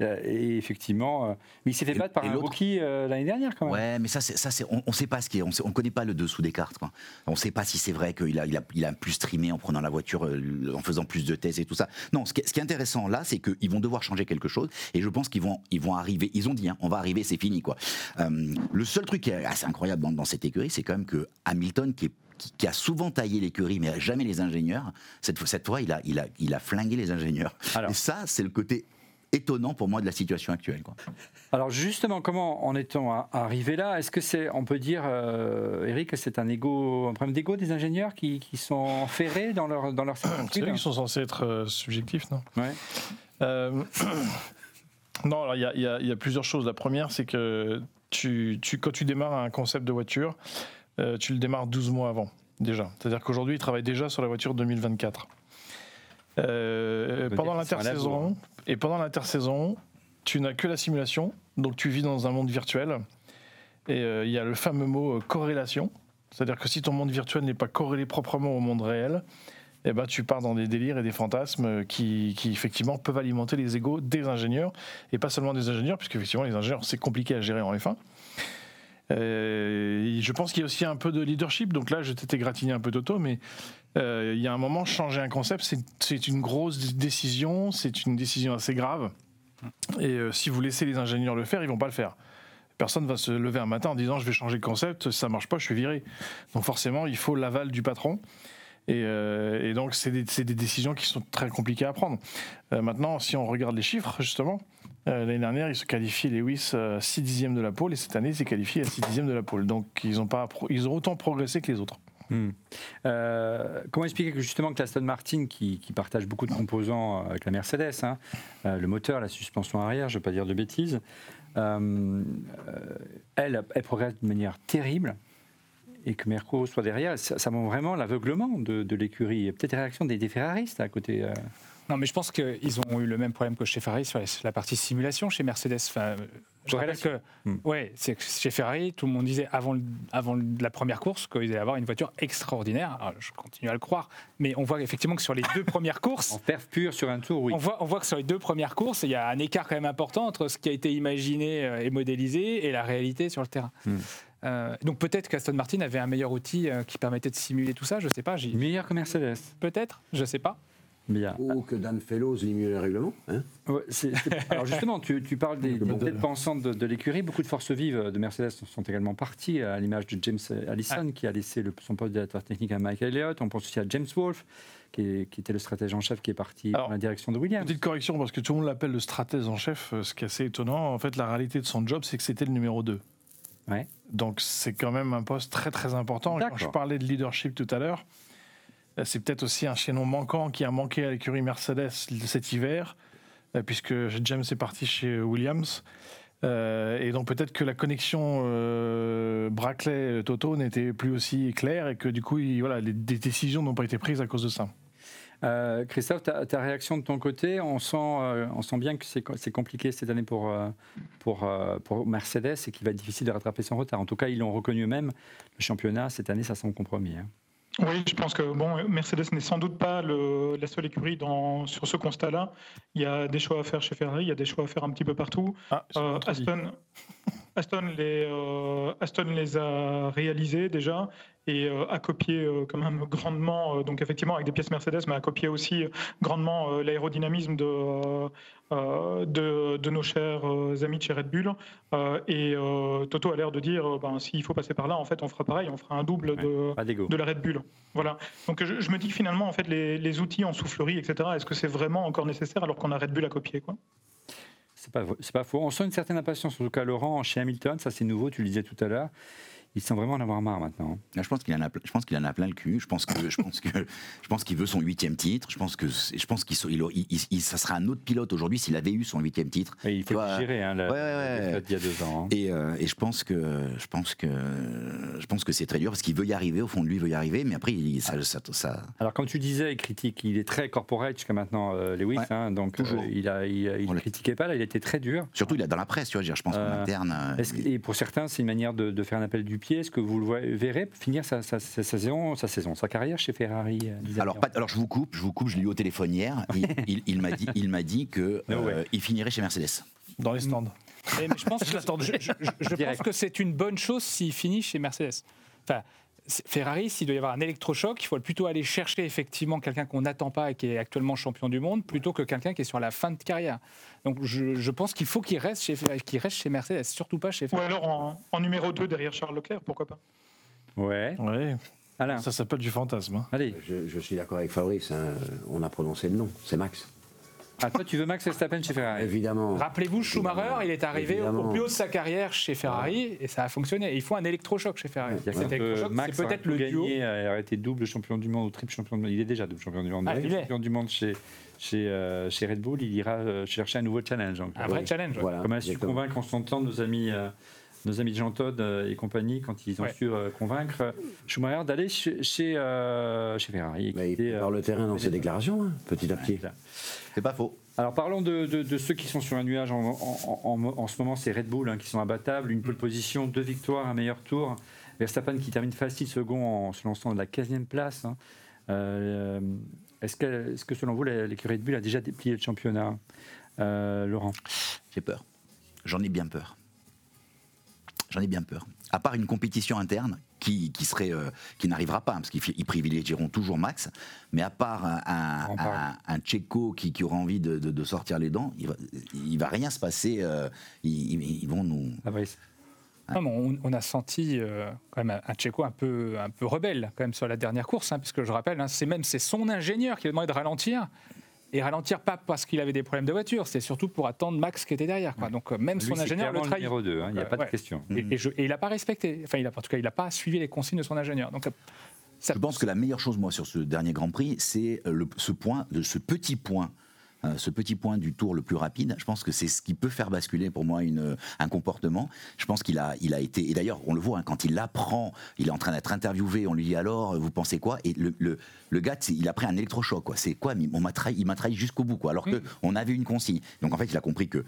[SPEAKER 1] Euh, Et effectivement, euh, mais il s'est fait battre par un rookie euh, l'année dernière quand même.
[SPEAKER 2] Ouais, mais ça, c'est, ça, c'est, on ne sait pas ce qui est, on ne connaît pas le dessous des cartes. Quoi. On ne sait pas si c'est vrai qu'il a, il a, il a plus streamé en prenant la voiture, en faisant plus de tests et tout ça. Non, ce qui, est- ce qui est intéressant là, c'est qu'ils vont devoir changer quelque chose, et je pense qu'ils vont, ils vont arriver. Ils ont dit, hein, on va arriver, c'est fini, quoi. Euh, le seul truc qui est assez incroyable dans, dans cette écurie, c'est quand même que Hamilton, qui est qui, a souvent taillé l'écurie, mais jamais les ingénieurs. Cette fois, cette fois il, a, il, a, il a flingué les ingénieurs.
[SPEAKER 1] Alors.
[SPEAKER 2] Et ça, c'est le côté étonnant pour moi de la situation actuelle. Quoi.
[SPEAKER 1] Alors justement, comment en est-on arrivé là? Est-ce que c'est, on peut dire, euh, Eric, que c'est un égo, un problème d'égo des ingénieurs qui, qui sont ferrés dans leur dans leur
[SPEAKER 5] C'est eux qui sont censés être euh, subjectifs, non?
[SPEAKER 1] Ouais.
[SPEAKER 5] Euh, Non, alors il y, a- y y plusieurs choses. La première, c'est que tu, tu- quand tu démarres un concept de voiture, euh, tu le démarres 12 mois avant, déjà. C'est-à-dire qu'aujourd'hui, ils travaillent déjà sur la voiture 2024. Euh, pendant l'intersaison, et pendant l'intersaison, tu n'as que la simulation, donc tu vis dans un monde virtuel. Et euh, il y a le fameux mot euh, corrélation, c'est-à-dire que si ton monde virtuel n'est pas corrélé proprement au monde réel, eh ben, tu pars dans des délires et des fantasmes qui, qui, effectivement peuvent alimenter les égaux des ingénieurs et pas seulement des ingénieurs, puisque effectivement les ingénieurs c'est compliqué à gérer en F1. Euh, je pense qu'il y a aussi un peu de leadership. Donc là, je t'étais gratigné un peu Toto, mais il y a un moment, changer un concept, c'est- une grosse décision, c'est une décision assez grave. Et euh, si vous laissez les ingénieurs le faire, ils vont pas le faire. Personne va se lever un matin en disant je vais changer le concept, ça marche pas, je suis viré. Donc forcément, il faut l'aval du patron. Et, euh, donc, c'est des, des décisions qui sont très compliquées à prendre. Euh, maintenant, si on regarde les chiffres, justement, euh, l'année dernière, ils se qualifiaient Lewis euh, 6 dixièmes de la pole, et cette année, ils s'est qualifié à 6 dixièmes de la pole. Donc, ils ont, pas, ils ont autant progressé que les autres.
[SPEAKER 1] Hmm. Euh, comment expliquer que justement que l'Aston Martin, qui, partage beaucoup de composants avec la Mercedes, hein, euh, le moteur, la suspension arrière, je ne vais pas dire de bêtises, euh, euh, elle, progresse de manière terrible et que Merco soit derrière, ça, montre vraiment l'aveuglement de, de l'écurie. Peut-être réaction des, des Ferraristes à côté.
[SPEAKER 6] Non, mais je pense qu'ils ont eu le même problème que chez Ferrari sur la- partie simulation chez Mercedes. Enfin, euh, je rappelle que,
[SPEAKER 1] Hmm.
[SPEAKER 6] ouais, c'est que chez Ferrari, tout le monde disait avant, le- avant la première course qu'ils allaient avoir une voiture extraordinaire. Alors, je continue à le croire, mais on voit effectivement que sur les deux premières courses,
[SPEAKER 1] En perf pur sur un tour, oui.
[SPEAKER 6] on, voit, on voit que sur les deux premières courses, il y a un écart quand même important entre ce qui a été imaginé euh, et modélisé et la réalité sur le terrain.
[SPEAKER 1] Hmm.
[SPEAKER 6] Euh, donc peut-être qu'Aston Martin avait un meilleur outil qui permettait de simuler tout ça, je sais pas.
[SPEAKER 1] Meilleur que Mercedes.
[SPEAKER 6] Peut-être, je sais pas.
[SPEAKER 1] Bien.
[SPEAKER 4] Ou que Dan Fellows lit mieux les règlements. Hein
[SPEAKER 1] Ouais, alors justement, tu, tu parles des, des têtes pensantes de, de l'écurie. Beaucoup de forces vives de Mercedes sont également parties, à l'image de James Allison, qui a laissé le- son poste de directeur technique à Mike Elliott. On pense aussi à James Wolfe, qui, est- qui était le stratège en chef, qui est parti
[SPEAKER 5] Alors,
[SPEAKER 1] dans la direction de Williams.
[SPEAKER 5] Petite correction, parce que tout le monde l'appelle le stratège en chef, euh, ce qui est assez étonnant. En fait, la réalité de son job, c'est que c'était le numéro 2.
[SPEAKER 1] Ouais.
[SPEAKER 5] Donc c'est quand même un poste très très important. Et Quand je parlais de leadership tout à l'heure, euh, c'est peut-être aussi un chaînon manquant qui a manqué à l'écurie Mercedes cet hiver, euh, puisque James est parti chez Williams. Euh, et donc peut-être que la connexion euh, Brackley-Toto n'était plus aussi claire et que du coup, il- voilà, des décisions n'ont pas été prises à cause de ça.
[SPEAKER 1] Euh, Christophe, ta, réaction de ton côté, on sent, euh, on sent bien que c'est co- c'est compliqué cette année pour, euh, pour, euh, pour Mercedes et qu'il va être difficile de rattraper son retard. En tout cas, ils l'ont reconnu eux-mêmes. Le championnat, cette année, ça semble compromis. hein.
[SPEAKER 3] Oui, je pense que bon, Mercedes n'est sans doute pas le- la seule écurie dans, sur ce constat-là. Il y a des choix à faire chez Ferrari, il y a des choix à faire un petit peu partout.
[SPEAKER 5] Ah,
[SPEAKER 3] Euh, Aston, les, euh, Aston les a réalisés déjà et euh, a copié euh, quand même grandement, euh, donc effectivement avec des pièces Mercedes, mais a copié aussi grandement l'aérodynamisme de, de, de nos chers amis de chez Red Bull. Et Toto a l'air de dire, ben, s'il faut passer par là, en fait, on fera pareil, on fera un double de, de la Red Bull. Voilà. Donc je, je me dis que finalement, en fait, les, les outils en soufflerie, etc., est-ce que c'est vraiment encore nécessaire alors qu'on a Red Bull à copier quoi?
[SPEAKER 1] C'est pas, c'est pas faux. On sent une certaine impatience, en tout cas, Laurent, chez Hamilton. Ça, c'est nouveau, tu le disais tout à l'heure. Il semble vraiment en avoir marre maintenant.
[SPEAKER 2] Là, je pense qu'il en a, je pense qu'il en a plein le cul. Je pense que, je pense que, je pense qu'il veut son huitième titre. Je pense que, je pense qu'il, il, il- il- il- ça sera un autre pilote aujourd'hui s'il avait eu son huitième titre.
[SPEAKER 1] Et il faut le gérer, hein, la,
[SPEAKER 2] ouais,
[SPEAKER 1] d'il y a deux ans. hein.
[SPEAKER 2] Et, euh, et je pense que, je pense que, je pense que c'est très dur parce qu'il veut y arriver. Au fond de lui, il veut y arriver, mais après, il- ça, ça, ça-
[SPEAKER 1] Alors, comme tu disais, il critique, il est très corporate jusqu'à maintenant, euh, Lewis. Hein, donc,
[SPEAKER 2] toujours.
[SPEAKER 1] euh, il a, il, il
[SPEAKER 2] l'a-
[SPEAKER 1] critiquait pas. Là, il était très dur.
[SPEAKER 2] surtout, il est dans la presse. Tu vois, je pense qu'en
[SPEAKER 1] Euh,
[SPEAKER 2] interne. euh,
[SPEAKER 1] et pour certains, c'est une manière de, de faire un appel du coéquipier. Est-ce que vous le verrez finir sa, sa- sa saison, sa saison, sa carrière chez Ferrari euh,
[SPEAKER 2] Alors, pas- alors je vous coupe, je vous coupe, je l'ai eu au téléphone hier. Il, il- il m'a dit, il m'a dit que
[SPEAKER 1] No way.
[SPEAKER 2] euh, il finirait chez Mercedes.
[SPEAKER 5] Dans les stands.
[SPEAKER 6] Mais, mais je pense, que, je, je- je- je
[SPEAKER 1] Direct.
[SPEAKER 6] pense que c'est une bonne chose s'il finit chez Mercedes. Enfin, Ferrari, s'il doit y avoir un électrochoc, il faut plutôt aller chercher effectivement quelqu'un qu'on n'attend pas et qui est actuellement champion du monde, plutôt que quelqu'un qui est sur la fin de carrière. Donc je, je pense qu'il faut qu'il reste, chez, qu'il reste chez Mercedes, surtout pas chez
[SPEAKER 3] Ou
[SPEAKER 6] Ferrari.
[SPEAKER 3] alors en, en numéro 2 derrière Charles Leclerc, pourquoi pas
[SPEAKER 1] Ouais.
[SPEAKER 5] Ouais,
[SPEAKER 1] Alain,
[SPEAKER 5] ça s'appelle du fantasme. hein.
[SPEAKER 1] allez.
[SPEAKER 4] Je, je suis d'accord avec Fabrice, hein, on a prononcé le nom, c'est Max.
[SPEAKER 1] Ah, toi, tu veux Max Verstappen chez Ferrari
[SPEAKER 4] Évidemment.
[SPEAKER 6] Rappelez-vous, Schumacher, il est arrivé au, plus haut de sa carrière chez Ferrari et ça a fonctionné. Il faut un électrochoc chez Ferrari.
[SPEAKER 1] C'est-à-dire
[SPEAKER 6] Cet
[SPEAKER 1] que
[SPEAKER 6] électrochoc,
[SPEAKER 1] Max
[SPEAKER 6] c'est peut-être le
[SPEAKER 1] aurait
[SPEAKER 6] duo.
[SPEAKER 1] gagné, euh, aurait été double champion du monde ou triple champion du monde. Il est déjà double champion du monde.
[SPEAKER 6] Ah, il est.
[SPEAKER 1] champion du monde chez, chez, euh, chez Red Bull. Il ira euh, chercher un nouveau challenge.
[SPEAKER 6] Un vrai challenge. ouais.
[SPEAKER 4] Voilà,
[SPEAKER 1] Comme a su convaincre en son temps nos amis, euh, nos amis Jean Todt euh, et compagnie quand ils ont
[SPEAKER 6] Ouais.
[SPEAKER 1] su euh, convaincre Schumacher d'aller chez, chez, euh, chez Ferrari.
[SPEAKER 4] Mais il
[SPEAKER 1] euh,
[SPEAKER 4] prépare le terrain dans ses déclarations, hein, petit à petit.
[SPEAKER 2] C'est pas faux.
[SPEAKER 1] Alors parlons de, de- de ceux qui sont sur un nuage en, en- en- en ce moment, c'est Red Bull hein, qui sont imbattables, une pole position, deux victoires, un meilleur tour. Verstappen qui termine facile second en se lançant de la 15e place. hein. Euh, est-ce, que, est-ce que selon vous l'écurie Red Bull a déjà déplié le championnat Euh, Laurent?
[SPEAKER 2] J'ai peur. J'en ai bien peur. J'en ai bien peur. À part une compétition interne qui, qui serait, euh, qui n'arrivera pas, parce qu'ils privilégieront toujours Max, mais à part un, un, Tchéco qui, qui aura envie de, de- de sortir les dents, il va, il va rien se passer. euh, ils, vont nous.
[SPEAKER 1] Fabrice
[SPEAKER 6] Non, mais on, on a senti euh, quand même un, Tchéco un peu, un peu rebelle quand même sur la dernière course, hein, puisque je rappelle, hein, c'est même c'est son ingénieur qui a demandé de ralentir. Et ralentir pas parce qu'il avait des problèmes de voiture, c'est surtout pour attendre Max qui était derrière. Quoi. Donc euh, même
[SPEAKER 1] Lui,
[SPEAKER 6] son ingénieur le trahit.
[SPEAKER 1] numéro 2, il n'y a pas de
[SPEAKER 6] ouais.
[SPEAKER 1] question.
[SPEAKER 6] Et, et je- et il n'a pas respecté, enfin il a, en tout cas il n'a pas suivi les consignes de son ingénieur. Donc euh, ça,
[SPEAKER 2] Je pense que la meilleure chose, moi, sur ce dernier Grand Prix, c'est euh, ce point, ce petit point. Euh, ce petit point du tour le plus rapide, je pense que c'est ce qui peut faire basculer pour moi une, un comportement. Je pense qu'il a, il a été, et d'ailleurs on le voit, hein, quand il l'apprend, il est en train d'être interviewé, on lui dit alors, vous pensez quoi? Et le, le, le gars, il a pris un électrochoc, quoi. C'est quoi? On m'a trahi, Il m'a trahi jusqu'au bout, quoi. Alors que on avait une consigne. Donc en fait, il a compris que euh,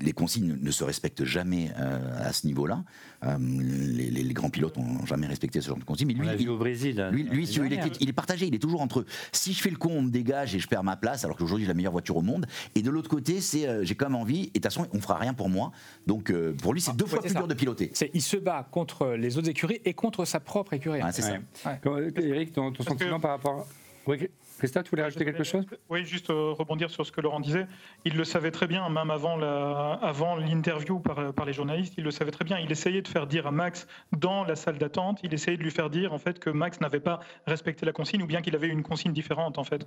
[SPEAKER 2] les consignes ne se respectent jamais euh, à ce niveau-là. Euh, les, les- les grands pilotes n'ont jamais respecté ce genre de consignes. Mais
[SPEAKER 1] On
[SPEAKER 2] lui,
[SPEAKER 1] l'a
[SPEAKER 2] il-
[SPEAKER 1] vu au Brésil. hein,
[SPEAKER 2] lui, lui, si il, est, il est partagé, il est toujours entre si je fais le con, on me dégage et je perds ma place, alors qu'aujourd'hui j'ai la meilleure voiture au monde. Et de l'autre côté, c'est euh, j'ai quand même envie, et de toute façon, on fera rien pour moi. Donc euh, pour lui, c'est
[SPEAKER 6] Ah,
[SPEAKER 2] deux
[SPEAKER 6] ouais,
[SPEAKER 2] fois plus
[SPEAKER 6] ça.
[SPEAKER 2] dur de piloter.
[SPEAKER 6] il se bat contre les autres écuries et contre sa propre écurie.
[SPEAKER 2] Ouais, c'est ça.
[SPEAKER 1] Ouais. Eric, ton, ton
[SPEAKER 3] Parce que-
[SPEAKER 1] sentiment par rapport. Oui, Christophe, tu voulais rajouter quelque chose?
[SPEAKER 3] Oui, juste euh, rebondir sur ce que Laurent disait. Il le savait très bien, même avant la- avant l'interview par, par les journalistes, il le savait très bien. Il essayait de faire dire à Max dans la salle d'attente, il essayait de lui faire dire en fait que Max n'avait pas respecté la consigne ou bien qu'il avait une consigne différente en fait.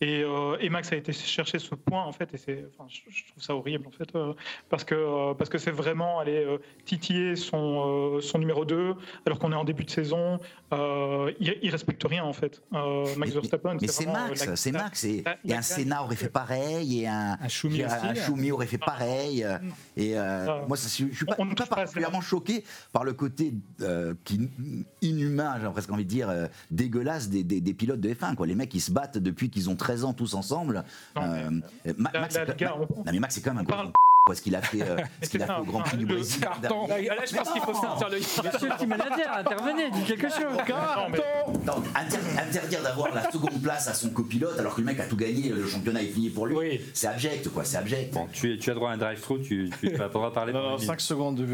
[SPEAKER 3] Et, euh, et Max a été chercher ce point en fait, et c'est, enfin, je, je trouve ça horrible en fait, euh, parce que euh, parce que c'est vraiment aller euh, titiller son euh, son numéro 2 alors qu'on est en début de saison. Euh, il, il respecte rien en fait. Euh, Max
[SPEAKER 2] Mais-
[SPEAKER 3] Verstappen.
[SPEAKER 2] Mais c'est Max,
[SPEAKER 3] la-
[SPEAKER 2] c'est
[SPEAKER 3] la-
[SPEAKER 2] Max. Et,
[SPEAKER 3] la-
[SPEAKER 2] et
[SPEAKER 3] la-
[SPEAKER 2] un Senna aurait fait pareil, et un,
[SPEAKER 6] Un aussi.
[SPEAKER 2] Schumi aurait fait pareil. euh, Et euh,
[SPEAKER 3] Ah.
[SPEAKER 2] moi, ça, je, je suis pas,
[SPEAKER 3] On ne
[SPEAKER 2] suis pas
[SPEAKER 3] pas
[SPEAKER 2] particulièrement choqué par le côté euh, qui, inhumain, j'ai presque envie de dire, euh, dégueulasse des, des- des pilotes de F1. Quoi. Les mecs, ils se battent depuis qu'ils ont 13 ans tous ensemble.
[SPEAKER 3] Non,
[SPEAKER 2] Euh,
[SPEAKER 3] mais-
[SPEAKER 2] Ma-
[SPEAKER 3] la-
[SPEAKER 2] Max,
[SPEAKER 3] la- on-
[SPEAKER 2] non, mais Max, c'est quand même un
[SPEAKER 3] on
[SPEAKER 2] gros
[SPEAKER 3] parle-
[SPEAKER 2] quoi, ce qu'il a fait, euh, ce qu'il a fait au Grand Prix du Brésil.
[SPEAKER 6] Carton. Là, je pense qu'il faut sortir le.
[SPEAKER 1] Monsieur le manager, intervenez, dites quelque chose.
[SPEAKER 3] Non,
[SPEAKER 2] interdire d'avoir la seconde place à son copilote alors que le mec a tout gagné, le championnat est fini pour lui.
[SPEAKER 6] Oui.
[SPEAKER 2] C'est abject, quoi, c'est abject.
[SPEAKER 1] Bon, tu, as droit à un drive-through, tu, tu vas pouvoir parler
[SPEAKER 5] Non, non,
[SPEAKER 1] une
[SPEAKER 5] 5 secondes de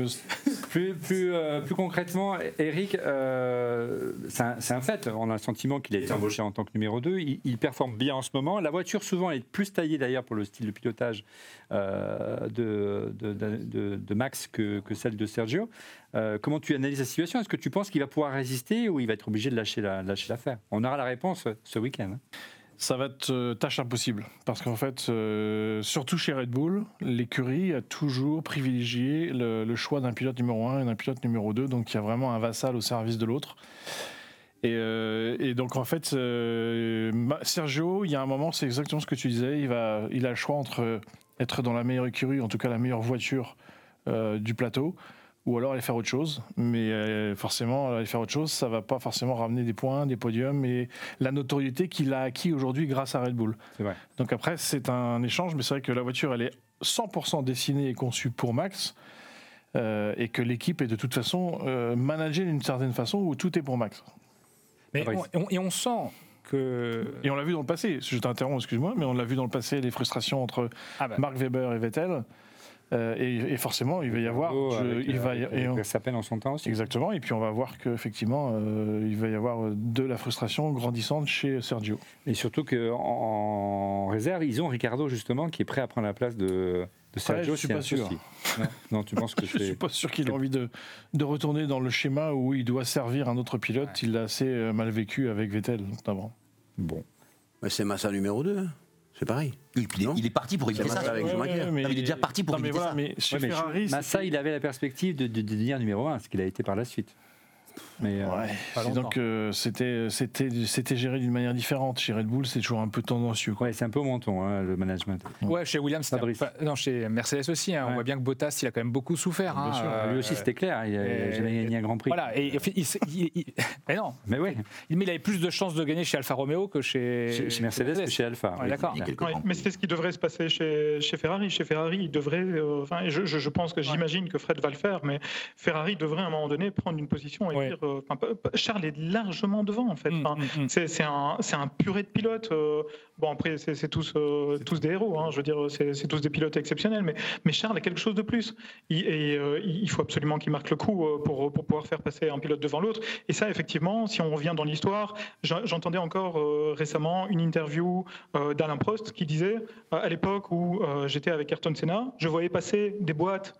[SPEAKER 1] Plus, plus, euh, plus concrètement, Eric, euh, c'est un, fait. On a le sentiment qu'il a été embauché en tant que numéro 2. Il, il performe bien en ce moment. La voiture, souvent, est plus taillée d'ailleurs pour le style de pilotage euh, de, de, Max que, celle de Sergio. Euh, comment tu analyses la situation? Est-ce que tu penses qu'il va pouvoir résister ou il va être obligé de lâcher la- lâcher l'affaire? On aura la réponse ce week-end. hein.
[SPEAKER 5] Ça va être euh, tâche impossible. Parce qu'en fait, euh, surtout chez Red Bull, l'écurie a toujours privilégié le, choix d'un pilote numéro 1 et d'un pilote numéro 2. Donc il y a vraiment un vassal au service de l'autre. Et, euh, donc en fait, euh, Sergio, il y a un moment, c'est exactement ce que tu disais, il, va, il a le choix entre être dans la meilleure écurie, en tout cas la meilleure voiture euh, du plateau, ou alors aller faire autre chose. Mais euh, forcément, aller faire autre chose, ça va pas forcément ramener des points, des podiums et la notoriété qu'il a acquis aujourd'hui grâce à Red Bull.
[SPEAKER 1] C'est vrai.
[SPEAKER 5] Donc après, c'est un échange, mais c'est vrai que la voiture, elle est 100% dessinée et conçue pour Max. euh, et que l'équipe est de toute façon euh, managée d'une certaine façon où tout est pour Max.
[SPEAKER 6] Mais on- on- et on sent que.
[SPEAKER 5] Et on l'a vu dans le passé, je t'interromps, excuse-moi, mais on l'a vu dans le passé, les frustrations entre
[SPEAKER 6] Ah bah,
[SPEAKER 5] Mark Webber et Vettel. Euh, et, et forcément, il va y avoir.
[SPEAKER 1] Oh,
[SPEAKER 5] je-
[SPEAKER 1] avec,
[SPEAKER 5] il va y-
[SPEAKER 1] avec
[SPEAKER 5] et on-
[SPEAKER 1] Verstappen en son temps aussi.
[SPEAKER 5] Exactement, et puis on va voir qu'effectivement, euh, il va y avoir de la frustration grandissante chez Sergio.
[SPEAKER 1] Et surtout qu'en en réserve, ils ont Ricardo justement qui est prêt à prendre la place de, de Sergio.
[SPEAKER 5] je suis pas sûr.
[SPEAKER 1] Non, non, tu penses que
[SPEAKER 5] Je ne suis pas sûr qu'il a envie de, de retourner dans le schéma où il doit servir un autre pilote. Il l'a assez euh, mal vécu avec Vettel, notamment.
[SPEAKER 1] Bon.
[SPEAKER 4] Mais c'est Massa numéro 2. C'est pareil.
[SPEAKER 2] Il, il est-
[SPEAKER 4] Non
[SPEAKER 2] il est parti pour éviter ça.
[SPEAKER 4] Avec Schumacher.
[SPEAKER 2] mais il est déjà parti pour
[SPEAKER 5] non, mais
[SPEAKER 2] éviter
[SPEAKER 5] voilà,
[SPEAKER 2] ça.
[SPEAKER 5] Mais chez
[SPEAKER 1] Ouais, mais
[SPEAKER 5] Ferrari,
[SPEAKER 1] Massa, il avait la perspective de, de- de devenir numéro 1, ce qu'il a été par la suite. Mais euh,
[SPEAKER 5] Ouais,
[SPEAKER 6] Pas
[SPEAKER 5] donc euh, c'était c'était c'était géré d'une manière différente. Chez Red Bull, c'est toujours un peu tendancieux. quoi.
[SPEAKER 1] ouais, c'est un peu au menton, hein, le management.
[SPEAKER 6] ouais, chez Williams, enfin, non, chez Mercedes aussi. hein, On voit bien que Bottas, il a quand même beaucoup souffert.
[SPEAKER 5] Bien
[SPEAKER 6] hein,
[SPEAKER 5] sûr.
[SPEAKER 6] euh,
[SPEAKER 1] Lui aussi, c'était clair, il n'a jamais gagné un grand prix.
[SPEAKER 6] Voilà, et, et il, il- il- mais non,
[SPEAKER 1] Mais oui,
[SPEAKER 6] mais il avait plus de chances de gagner chez Alfa Romeo que chez,
[SPEAKER 1] chez, chez Mercedes que chez.
[SPEAKER 6] Ouais,
[SPEAKER 1] oui.
[SPEAKER 6] d'accord.
[SPEAKER 3] Mais c'est ce qui devrait se passer chez, chez Ferrari. Chez Ferrari, il devrait, euh, enfin, je, je- je pense que j'imagine que Fred va le faire, mais Ferrari devrait à un moment donné prendre une position et
[SPEAKER 6] Ouais.
[SPEAKER 3] dire, euh, enfin, Charles est largement devant en fait.
[SPEAKER 6] Mm,
[SPEAKER 3] Enfin,
[SPEAKER 6] mm, mm.
[SPEAKER 3] c'est un, un purée de pilotes. euh, bon, après, c'est c'est tous, euh, tous des héros. hein, je veux dire, c'est tous des pilotes exceptionnels. Mais, mais Charles a quelque chose de plus. Il, et euh, il faut absolument qu'il marque le coup euh, pour, pour pouvoir faire passer un pilote devant l'autre. Et ça, effectivement, si on revient dans l'histoire, j'en- j'entendais encore euh, récemment une interview euh, d'Alain Prost qui disait euh, à l'époque où euh, j'étais avec Ayrton Senna, je voyais passer des boîtes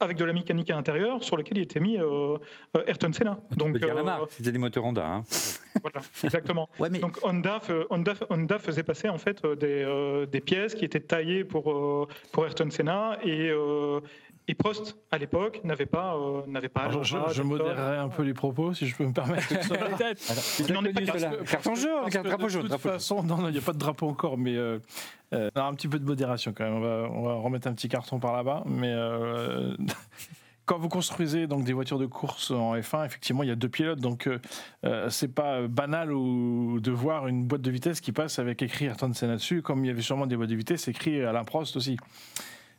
[SPEAKER 3] avec de la mécanique à l'intérieur sur lesquelles il était mis euh, euh, Ayrton Senna.
[SPEAKER 1] On
[SPEAKER 3] Donc, euh,
[SPEAKER 1] marque, c'était des moteurs Honda. hein.
[SPEAKER 3] voilà, exactement.
[SPEAKER 2] Ouais, mais
[SPEAKER 3] Donc Honda, fe- Honda, Honda faisait passer en fait euh, des, euh, des pièces qui étaient taillées pour, euh, pour Ayrton Senna et, euh, et Prost à l'époque n'avait pas euh, n'avait pas.
[SPEAKER 5] Alors, je, je
[SPEAKER 3] de-
[SPEAKER 5] modérerai un peu les propos, si je peux me permettre.
[SPEAKER 1] Tu
[SPEAKER 3] n'en pas que-
[SPEAKER 1] Carton jaune, drapeau
[SPEAKER 5] de
[SPEAKER 1] jaune.
[SPEAKER 5] toute
[SPEAKER 1] drapeau jaune.
[SPEAKER 5] façon, non, il n'y a pas de drapeau encore, mais euh, euh, non, un petit peu de modération quand même. On va, on va remettre un petit carton par là-bas. Mais euh, quand vous construisez donc des voitures de course en F1, effectivement, il y a deux pilotes, donc euh, euh, c'est pas banal ou, de voir une boîte de vitesse qui passe avec écrit Ayrton Senna dessus, comme il y avait sûrement des boîtes de vitesse écrit Alain Prost aussi.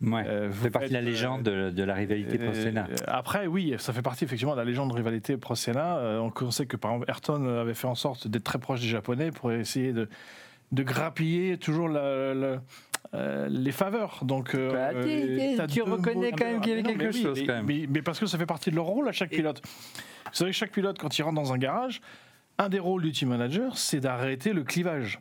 [SPEAKER 1] Ouais,
[SPEAKER 5] Euh,
[SPEAKER 1] ça
[SPEAKER 5] vous
[SPEAKER 1] fait partie de la
[SPEAKER 5] faites, euh,
[SPEAKER 1] légende de, de la rivalité
[SPEAKER 5] Euh,
[SPEAKER 1] Prost-Senna.
[SPEAKER 5] Après, oui, ça fait partie effectivement de la légende de rivalité pro-Senna. Euh, on sait que par exemple Ayrton avait fait en sorte d'être très proche des Japonais pour essayer de, de grappiller toujours la- la- euh, les faveurs. Donc, euh,
[SPEAKER 1] Bah, tu- reconnais
[SPEAKER 5] mots-
[SPEAKER 1] quand même qu'il y avait quelque
[SPEAKER 5] mais oui,
[SPEAKER 1] chose,
[SPEAKER 5] mais-
[SPEAKER 1] quand même.
[SPEAKER 5] Mais, mais parce que ça fait partie de leur rôle à chaque pilote. Vous savez, chaque pilote, quand il rentre dans un garage, un des rôles du team manager, c'est d'arrêter le clivage.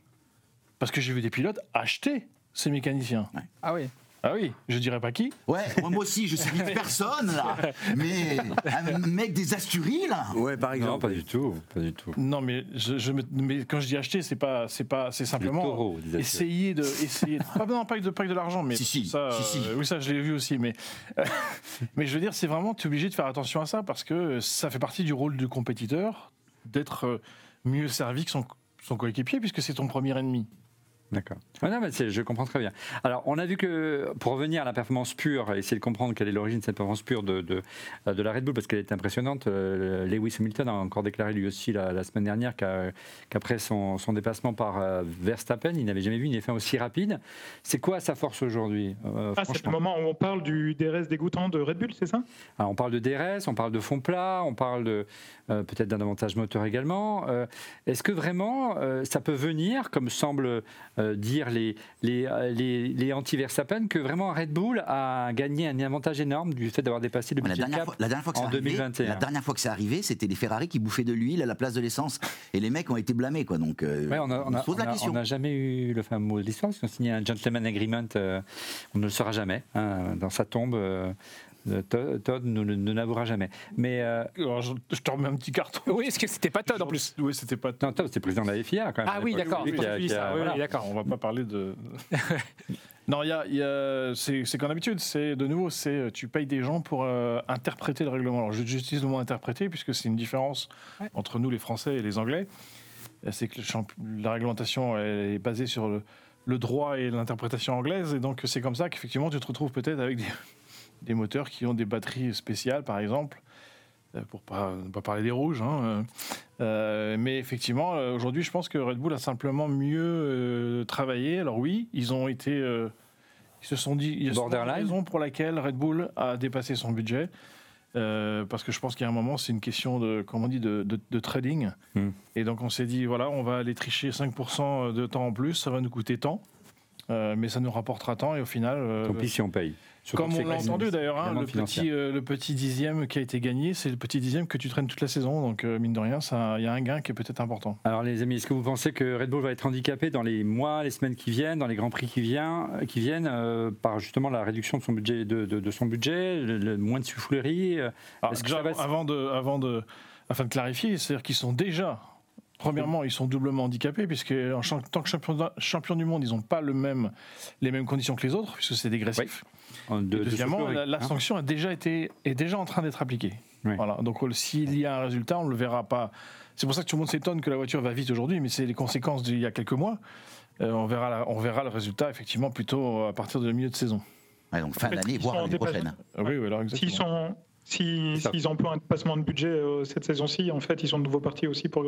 [SPEAKER 5] Parce que j'ai vu des pilotes acheter ces mécaniciens.
[SPEAKER 6] Ah oui.
[SPEAKER 5] Ah oui, je dirais pas qui.
[SPEAKER 2] Ouais, moi aussi, je suis une personne là. Mais un mec des Asturies là.
[SPEAKER 4] Ouais, par
[SPEAKER 1] Non,
[SPEAKER 4] exemple.
[SPEAKER 1] pas du tout, pas du tout.
[SPEAKER 5] Non, mais, je, je me- mais quand je dis acheter, c'est pas, c'est pas, c'est
[SPEAKER 1] Le
[SPEAKER 5] simplement
[SPEAKER 1] taureau,
[SPEAKER 5] essayer de, essayer. de- pas, non, pas de, pas de l'argent, mais
[SPEAKER 2] Si, si,
[SPEAKER 5] ça,
[SPEAKER 2] si, si.
[SPEAKER 5] euh, oui, ça, je l'ai vu aussi, mais, mais je veux dire, c'est vraiment, tu es obligé de faire attention à ça parce que ça fait partie du rôle du compétiteur d'être euh, mieux servi que son, son coéquipier puisque c'est ton premier ennemi.
[SPEAKER 1] D'accord. Ouais, non, mais je comprends très bien. Alors, on a vu que, pour revenir à la performance pure, essayer de comprendre quelle est l'origine de cette performance pure de, de, de la Red Bull, parce qu'elle est impressionnante, euh, Lewis Hamilton a encore déclaré lui aussi la, la semaine dernière qu'après son, son dépassement par euh, Verstappen, il n'avait jamais vu une F1 aussi rapide. C'est quoi sa force aujourd'hui euh,
[SPEAKER 3] Ah, c'est le moment où on parle du DRS dégoûtant de Red Bull, c'est ça?
[SPEAKER 1] Alors, on parle de DRS, on parle de fond plat, on parle de, euh, peut-être d'un avantage moteur également. Euh, Est-ce que vraiment euh, ça peut venir, comme semblent euh, dire les, les, euh, les, les anti-Verstappen, que vraiment Red Bull a gagné un avantage énorme du fait d'avoir dépassé le
[SPEAKER 2] La
[SPEAKER 1] budget
[SPEAKER 2] dernière,
[SPEAKER 1] cap
[SPEAKER 2] fois, la dernière fois que
[SPEAKER 1] en
[SPEAKER 2] arrivé,
[SPEAKER 1] 2021.
[SPEAKER 2] la dernière fois que c'est arrivé, c'était les Ferrari qui bouffaient de l'huile à la place de l'essence. Et les mecs ont été blâmés, quoi. Donc, euh,
[SPEAKER 1] Ouais, on n'a jamais eu le fameux mot de l'histoire, qu'on signé un gentleman agreement, euh, on ne le saura jamais. hein, dans sa tombe, Todd Todd ne, l'avouera jamais. Mais euh,
[SPEAKER 5] Alors, je, je te remets un petit carton.
[SPEAKER 6] Oui, est-ce que c'était pas Todd en plus
[SPEAKER 5] Oui, c'était pas.
[SPEAKER 1] non, Todd, c'était président de la FIA quand même.
[SPEAKER 6] Ah oui, d'accord. Oui,
[SPEAKER 1] voilà.
[SPEAKER 6] oui, d'accord.
[SPEAKER 5] On va pas parler de. non, il y a, il y a- c'est, c'est qu'en habitude, c'est de nouveau, c'est tu payes des gens pour euh, interpréter le règlement. Alors, j'utilise le mot interpréter puisque c'est une différence
[SPEAKER 6] Ouais.
[SPEAKER 5] entre nous, les Français et les Anglais. Euh, C'est que le champ- la réglementation elle est basée sur le, le droit et l'interprétation anglaise, et donc c'est comme ça qu'effectivement tu te retrouves peut-être avec des, des moteurs qui ont des batteries spéciales, par exemple. euh, Pour pas, ne pas parler des rouges, hein, euh, euh, mais effectivement, aujourd'hui, je pense que Red Bull a simplement mieux euh, travaillé. Alors oui, ils ont été, euh, Ils se sont dit, il y a une raison pour laquelle Red Bull a dépassé son budget. Euh, parce que je pense a un moment, c'est une question de, comment on dit, de, de- de trading.
[SPEAKER 1] Hmm.
[SPEAKER 5] Et donc on s'est dit, voilà, on va aller tricher 5% de temps en plus, ça va nous coûter tant, euh, mais ça nous rapportera tant. Et au final, euh,
[SPEAKER 1] Tant pis si on paye. Surtout
[SPEAKER 5] comme on l'a entendu d'ailleurs, hein, le, petit, euh, le petit dixième qui a été gagné, c'est le petit dixième que tu traînes toute la saison. Donc euh, mine de rien, il y a un gain qui est peut-être important.
[SPEAKER 1] Alors les amis, est-ce que vous pensez que Red Bull va être handicapé dans les mois, les semaines qui viennent, dans les grands prix qui, vient, qui viennent, euh, par justement la réduction de son budget, de, de- de son budget, le, le moins de soufflerie euh,
[SPEAKER 5] Alors, déjà,
[SPEAKER 1] va se-
[SPEAKER 5] avant de, avant de, afin de clarifier, c'est-à-dire qu'ils sont déjà, premièrement, ils sont doublement handicapés, puisque en tant que champion, du monde, ils n'ont pas le même, les mêmes conditions que les autres, puisque c'est dégressif.
[SPEAKER 1] de, de
[SPEAKER 5] deuxièmement, la, la
[SPEAKER 1] hein
[SPEAKER 5] sanction a déjà été, est déjà en train d'être appliquée.
[SPEAKER 1] Oui.
[SPEAKER 5] Voilà. Donc euh, s'il y a un résultat, on ne le verra pas. C'est pour ça que tout le monde s'étonne que la voiture va vite aujourd'hui, mais c'est les conséquences d'il y a quelques mois. Euh, on, verra la- on verra le résultat effectivement plutôt à partir de milieu de saison.
[SPEAKER 2] Ouais, donc fin d'année, voire l'année prochaine.
[SPEAKER 5] Ah Oui, oui, alors
[SPEAKER 3] S'ils
[SPEAKER 5] exactement.
[SPEAKER 3] Sont, si- s'ils emploient un dépassement de budget euh, cette saison-ci, en fait, ils sont de nouveau partis aussi pour,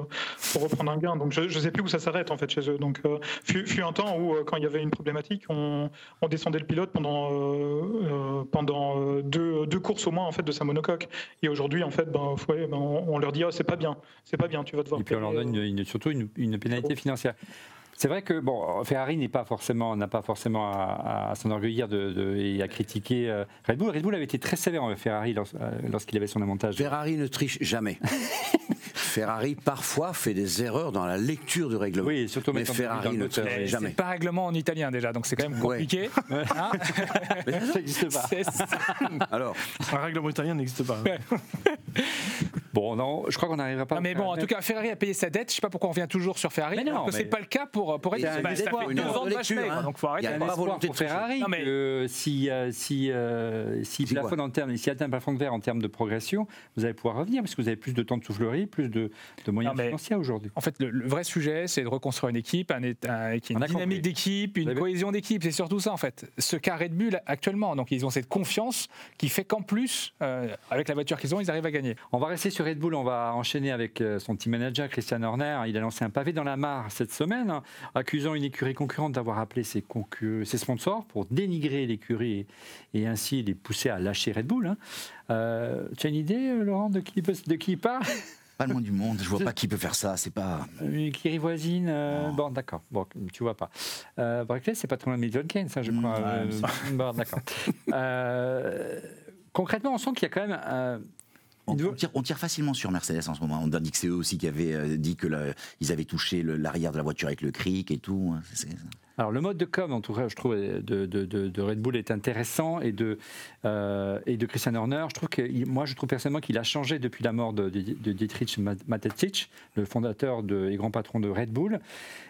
[SPEAKER 3] pour reprendre un gain. Donc, je ne sais plus où ça s'arrête en fait chez eux. Donc, euh, fut, fut un temps où, euh, quand il y avait une problématique, on, on descendait le pilote pendant euh, pendant deux, deux courses au moins en fait de sa monocoque. Et aujourd'hui, en fait, ben, ben, on, on leur dit, oh, c'est pas bien, c'est pas bien, tu vas devoir.
[SPEAKER 1] Et puis on leur donne une- surtout une, une pénalité financière. C'est vrai que bon, Ferrari n'est pas forcément n'a pas forcément à, à s'enorgueillir de, de- et à critiquer euh, Red Bull. Red Bull avait été très sévère envers Ferrari lors- euh, lorsqu'il avait son avantage.
[SPEAKER 4] Ferrari ne triche jamais. Ferrari parfois fait des erreurs dans la lecture du règlement.
[SPEAKER 1] Oui, surtout
[SPEAKER 4] mais Ferrari ne triche jamais.
[SPEAKER 6] C'est pas règlement en italien déjà, donc c'est quand même compliqué. Hein
[SPEAKER 1] Mais ça n'existe pas.
[SPEAKER 6] C'est ça.
[SPEAKER 4] Alors,
[SPEAKER 5] Un règlement italien n'existe pas.
[SPEAKER 1] Bon, non, je crois qu'on n'arrivera pas.
[SPEAKER 6] Non, mais bon, en tout cas, Ferrari a payé sa dette. Je sais pas pourquoi on revient toujours sur Ferrari.
[SPEAKER 1] Mais non,
[SPEAKER 6] alors que
[SPEAKER 1] mais-
[SPEAKER 6] c'est pas le cas pour pour Bah,
[SPEAKER 4] un
[SPEAKER 6] ça fait deux ans
[SPEAKER 4] de
[SPEAKER 6] vache maigre,
[SPEAKER 4] hein.
[SPEAKER 6] donc faut
[SPEAKER 4] Il y a
[SPEAKER 1] un
[SPEAKER 4] pas volonté
[SPEAKER 1] pour
[SPEAKER 4] de tricher.
[SPEAKER 1] Ferrari
[SPEAKER 6] Non, mais-
[SPEAKER 1] que si euh, si euh,
[SPEAKER 4] Si
[SPEAKER 1] plafonne en termes, s'il atteint un plafond de verre en termes de progression, vous allez pouvoir revenir parce que vous avez plus de temps de soufflerie, plus de, de moyens
[SPEAKER 6] Non,
[SPEAKER 1] financiers aujourd'hui.
[SPEAKER 6] En fait, le, le vrai sujet, c'est de reconstruire une équipe, un,
[SPEAKER 1] On
[SPEAKER 6] une
[SPEAKER 1] a
[SPEAKER 6] dynamique d'équipe, une cohésion d'équipe. C'est surtout ça, en fait. Ce qu'a Red Bull actuellement. Donc, ils ont cette confiance qui fait qu'en plus, euh, avec la voiture qu'ils ont, ils arrivent à gagner.
[SPEAKER 1] On va rester sur Red Bull, on va enchaîner avec euh, son team manager Christian Horner. Il a lancé un pavé dans la mare cette semaine, hein, accusant une écurie concurrente d'avoir appelé ses, sponsors pour dénigrer l'écurie et, et ainsi les pousser à lâcher Red Bull. hein. Euh, tu as une idée, euh, Laurent, de qui, peut- de qui il parle?
[SPEAKER 2] Pas le monde du monde, je vois pas qui peut faire ça, c'est pas.
[SPEAKER 1] Une écurie voisine euh. Bon, d'accord, bon, tu vois pas. Euh, Brackley, c'est pas trop loin de Milton Keynes, ça, je
[SPEAKER 2] Mm,
[SPEAKER 1] crois.
[SPEAKER 2] ouais,
[SPEAKER 1] Euh,
[SPEAKER 2] mais
[SPEAKER 1] bon, d'accord. Concrètement, on sent qu'il y a quand même.
[SPEAKER 2] On, tire, on tire facilement sur Mercedes en ce moment. On a dit que c'est eux aussi qui avaient euh, dit que le- ils avaient touché l'arrière de la voiture avec le cric et tout. hein.
[SPEAKER 1] Alors le mode de com, en tout cas, je trouve, de, de- de- de Red Bull est intéressant et de, euh, et de Christian Horner. Je trouve que, moi, je trouve personnellement qu'il a changé depuis la mort de, Dietrich Matetic, le fondateur et grand patron de Red Bull.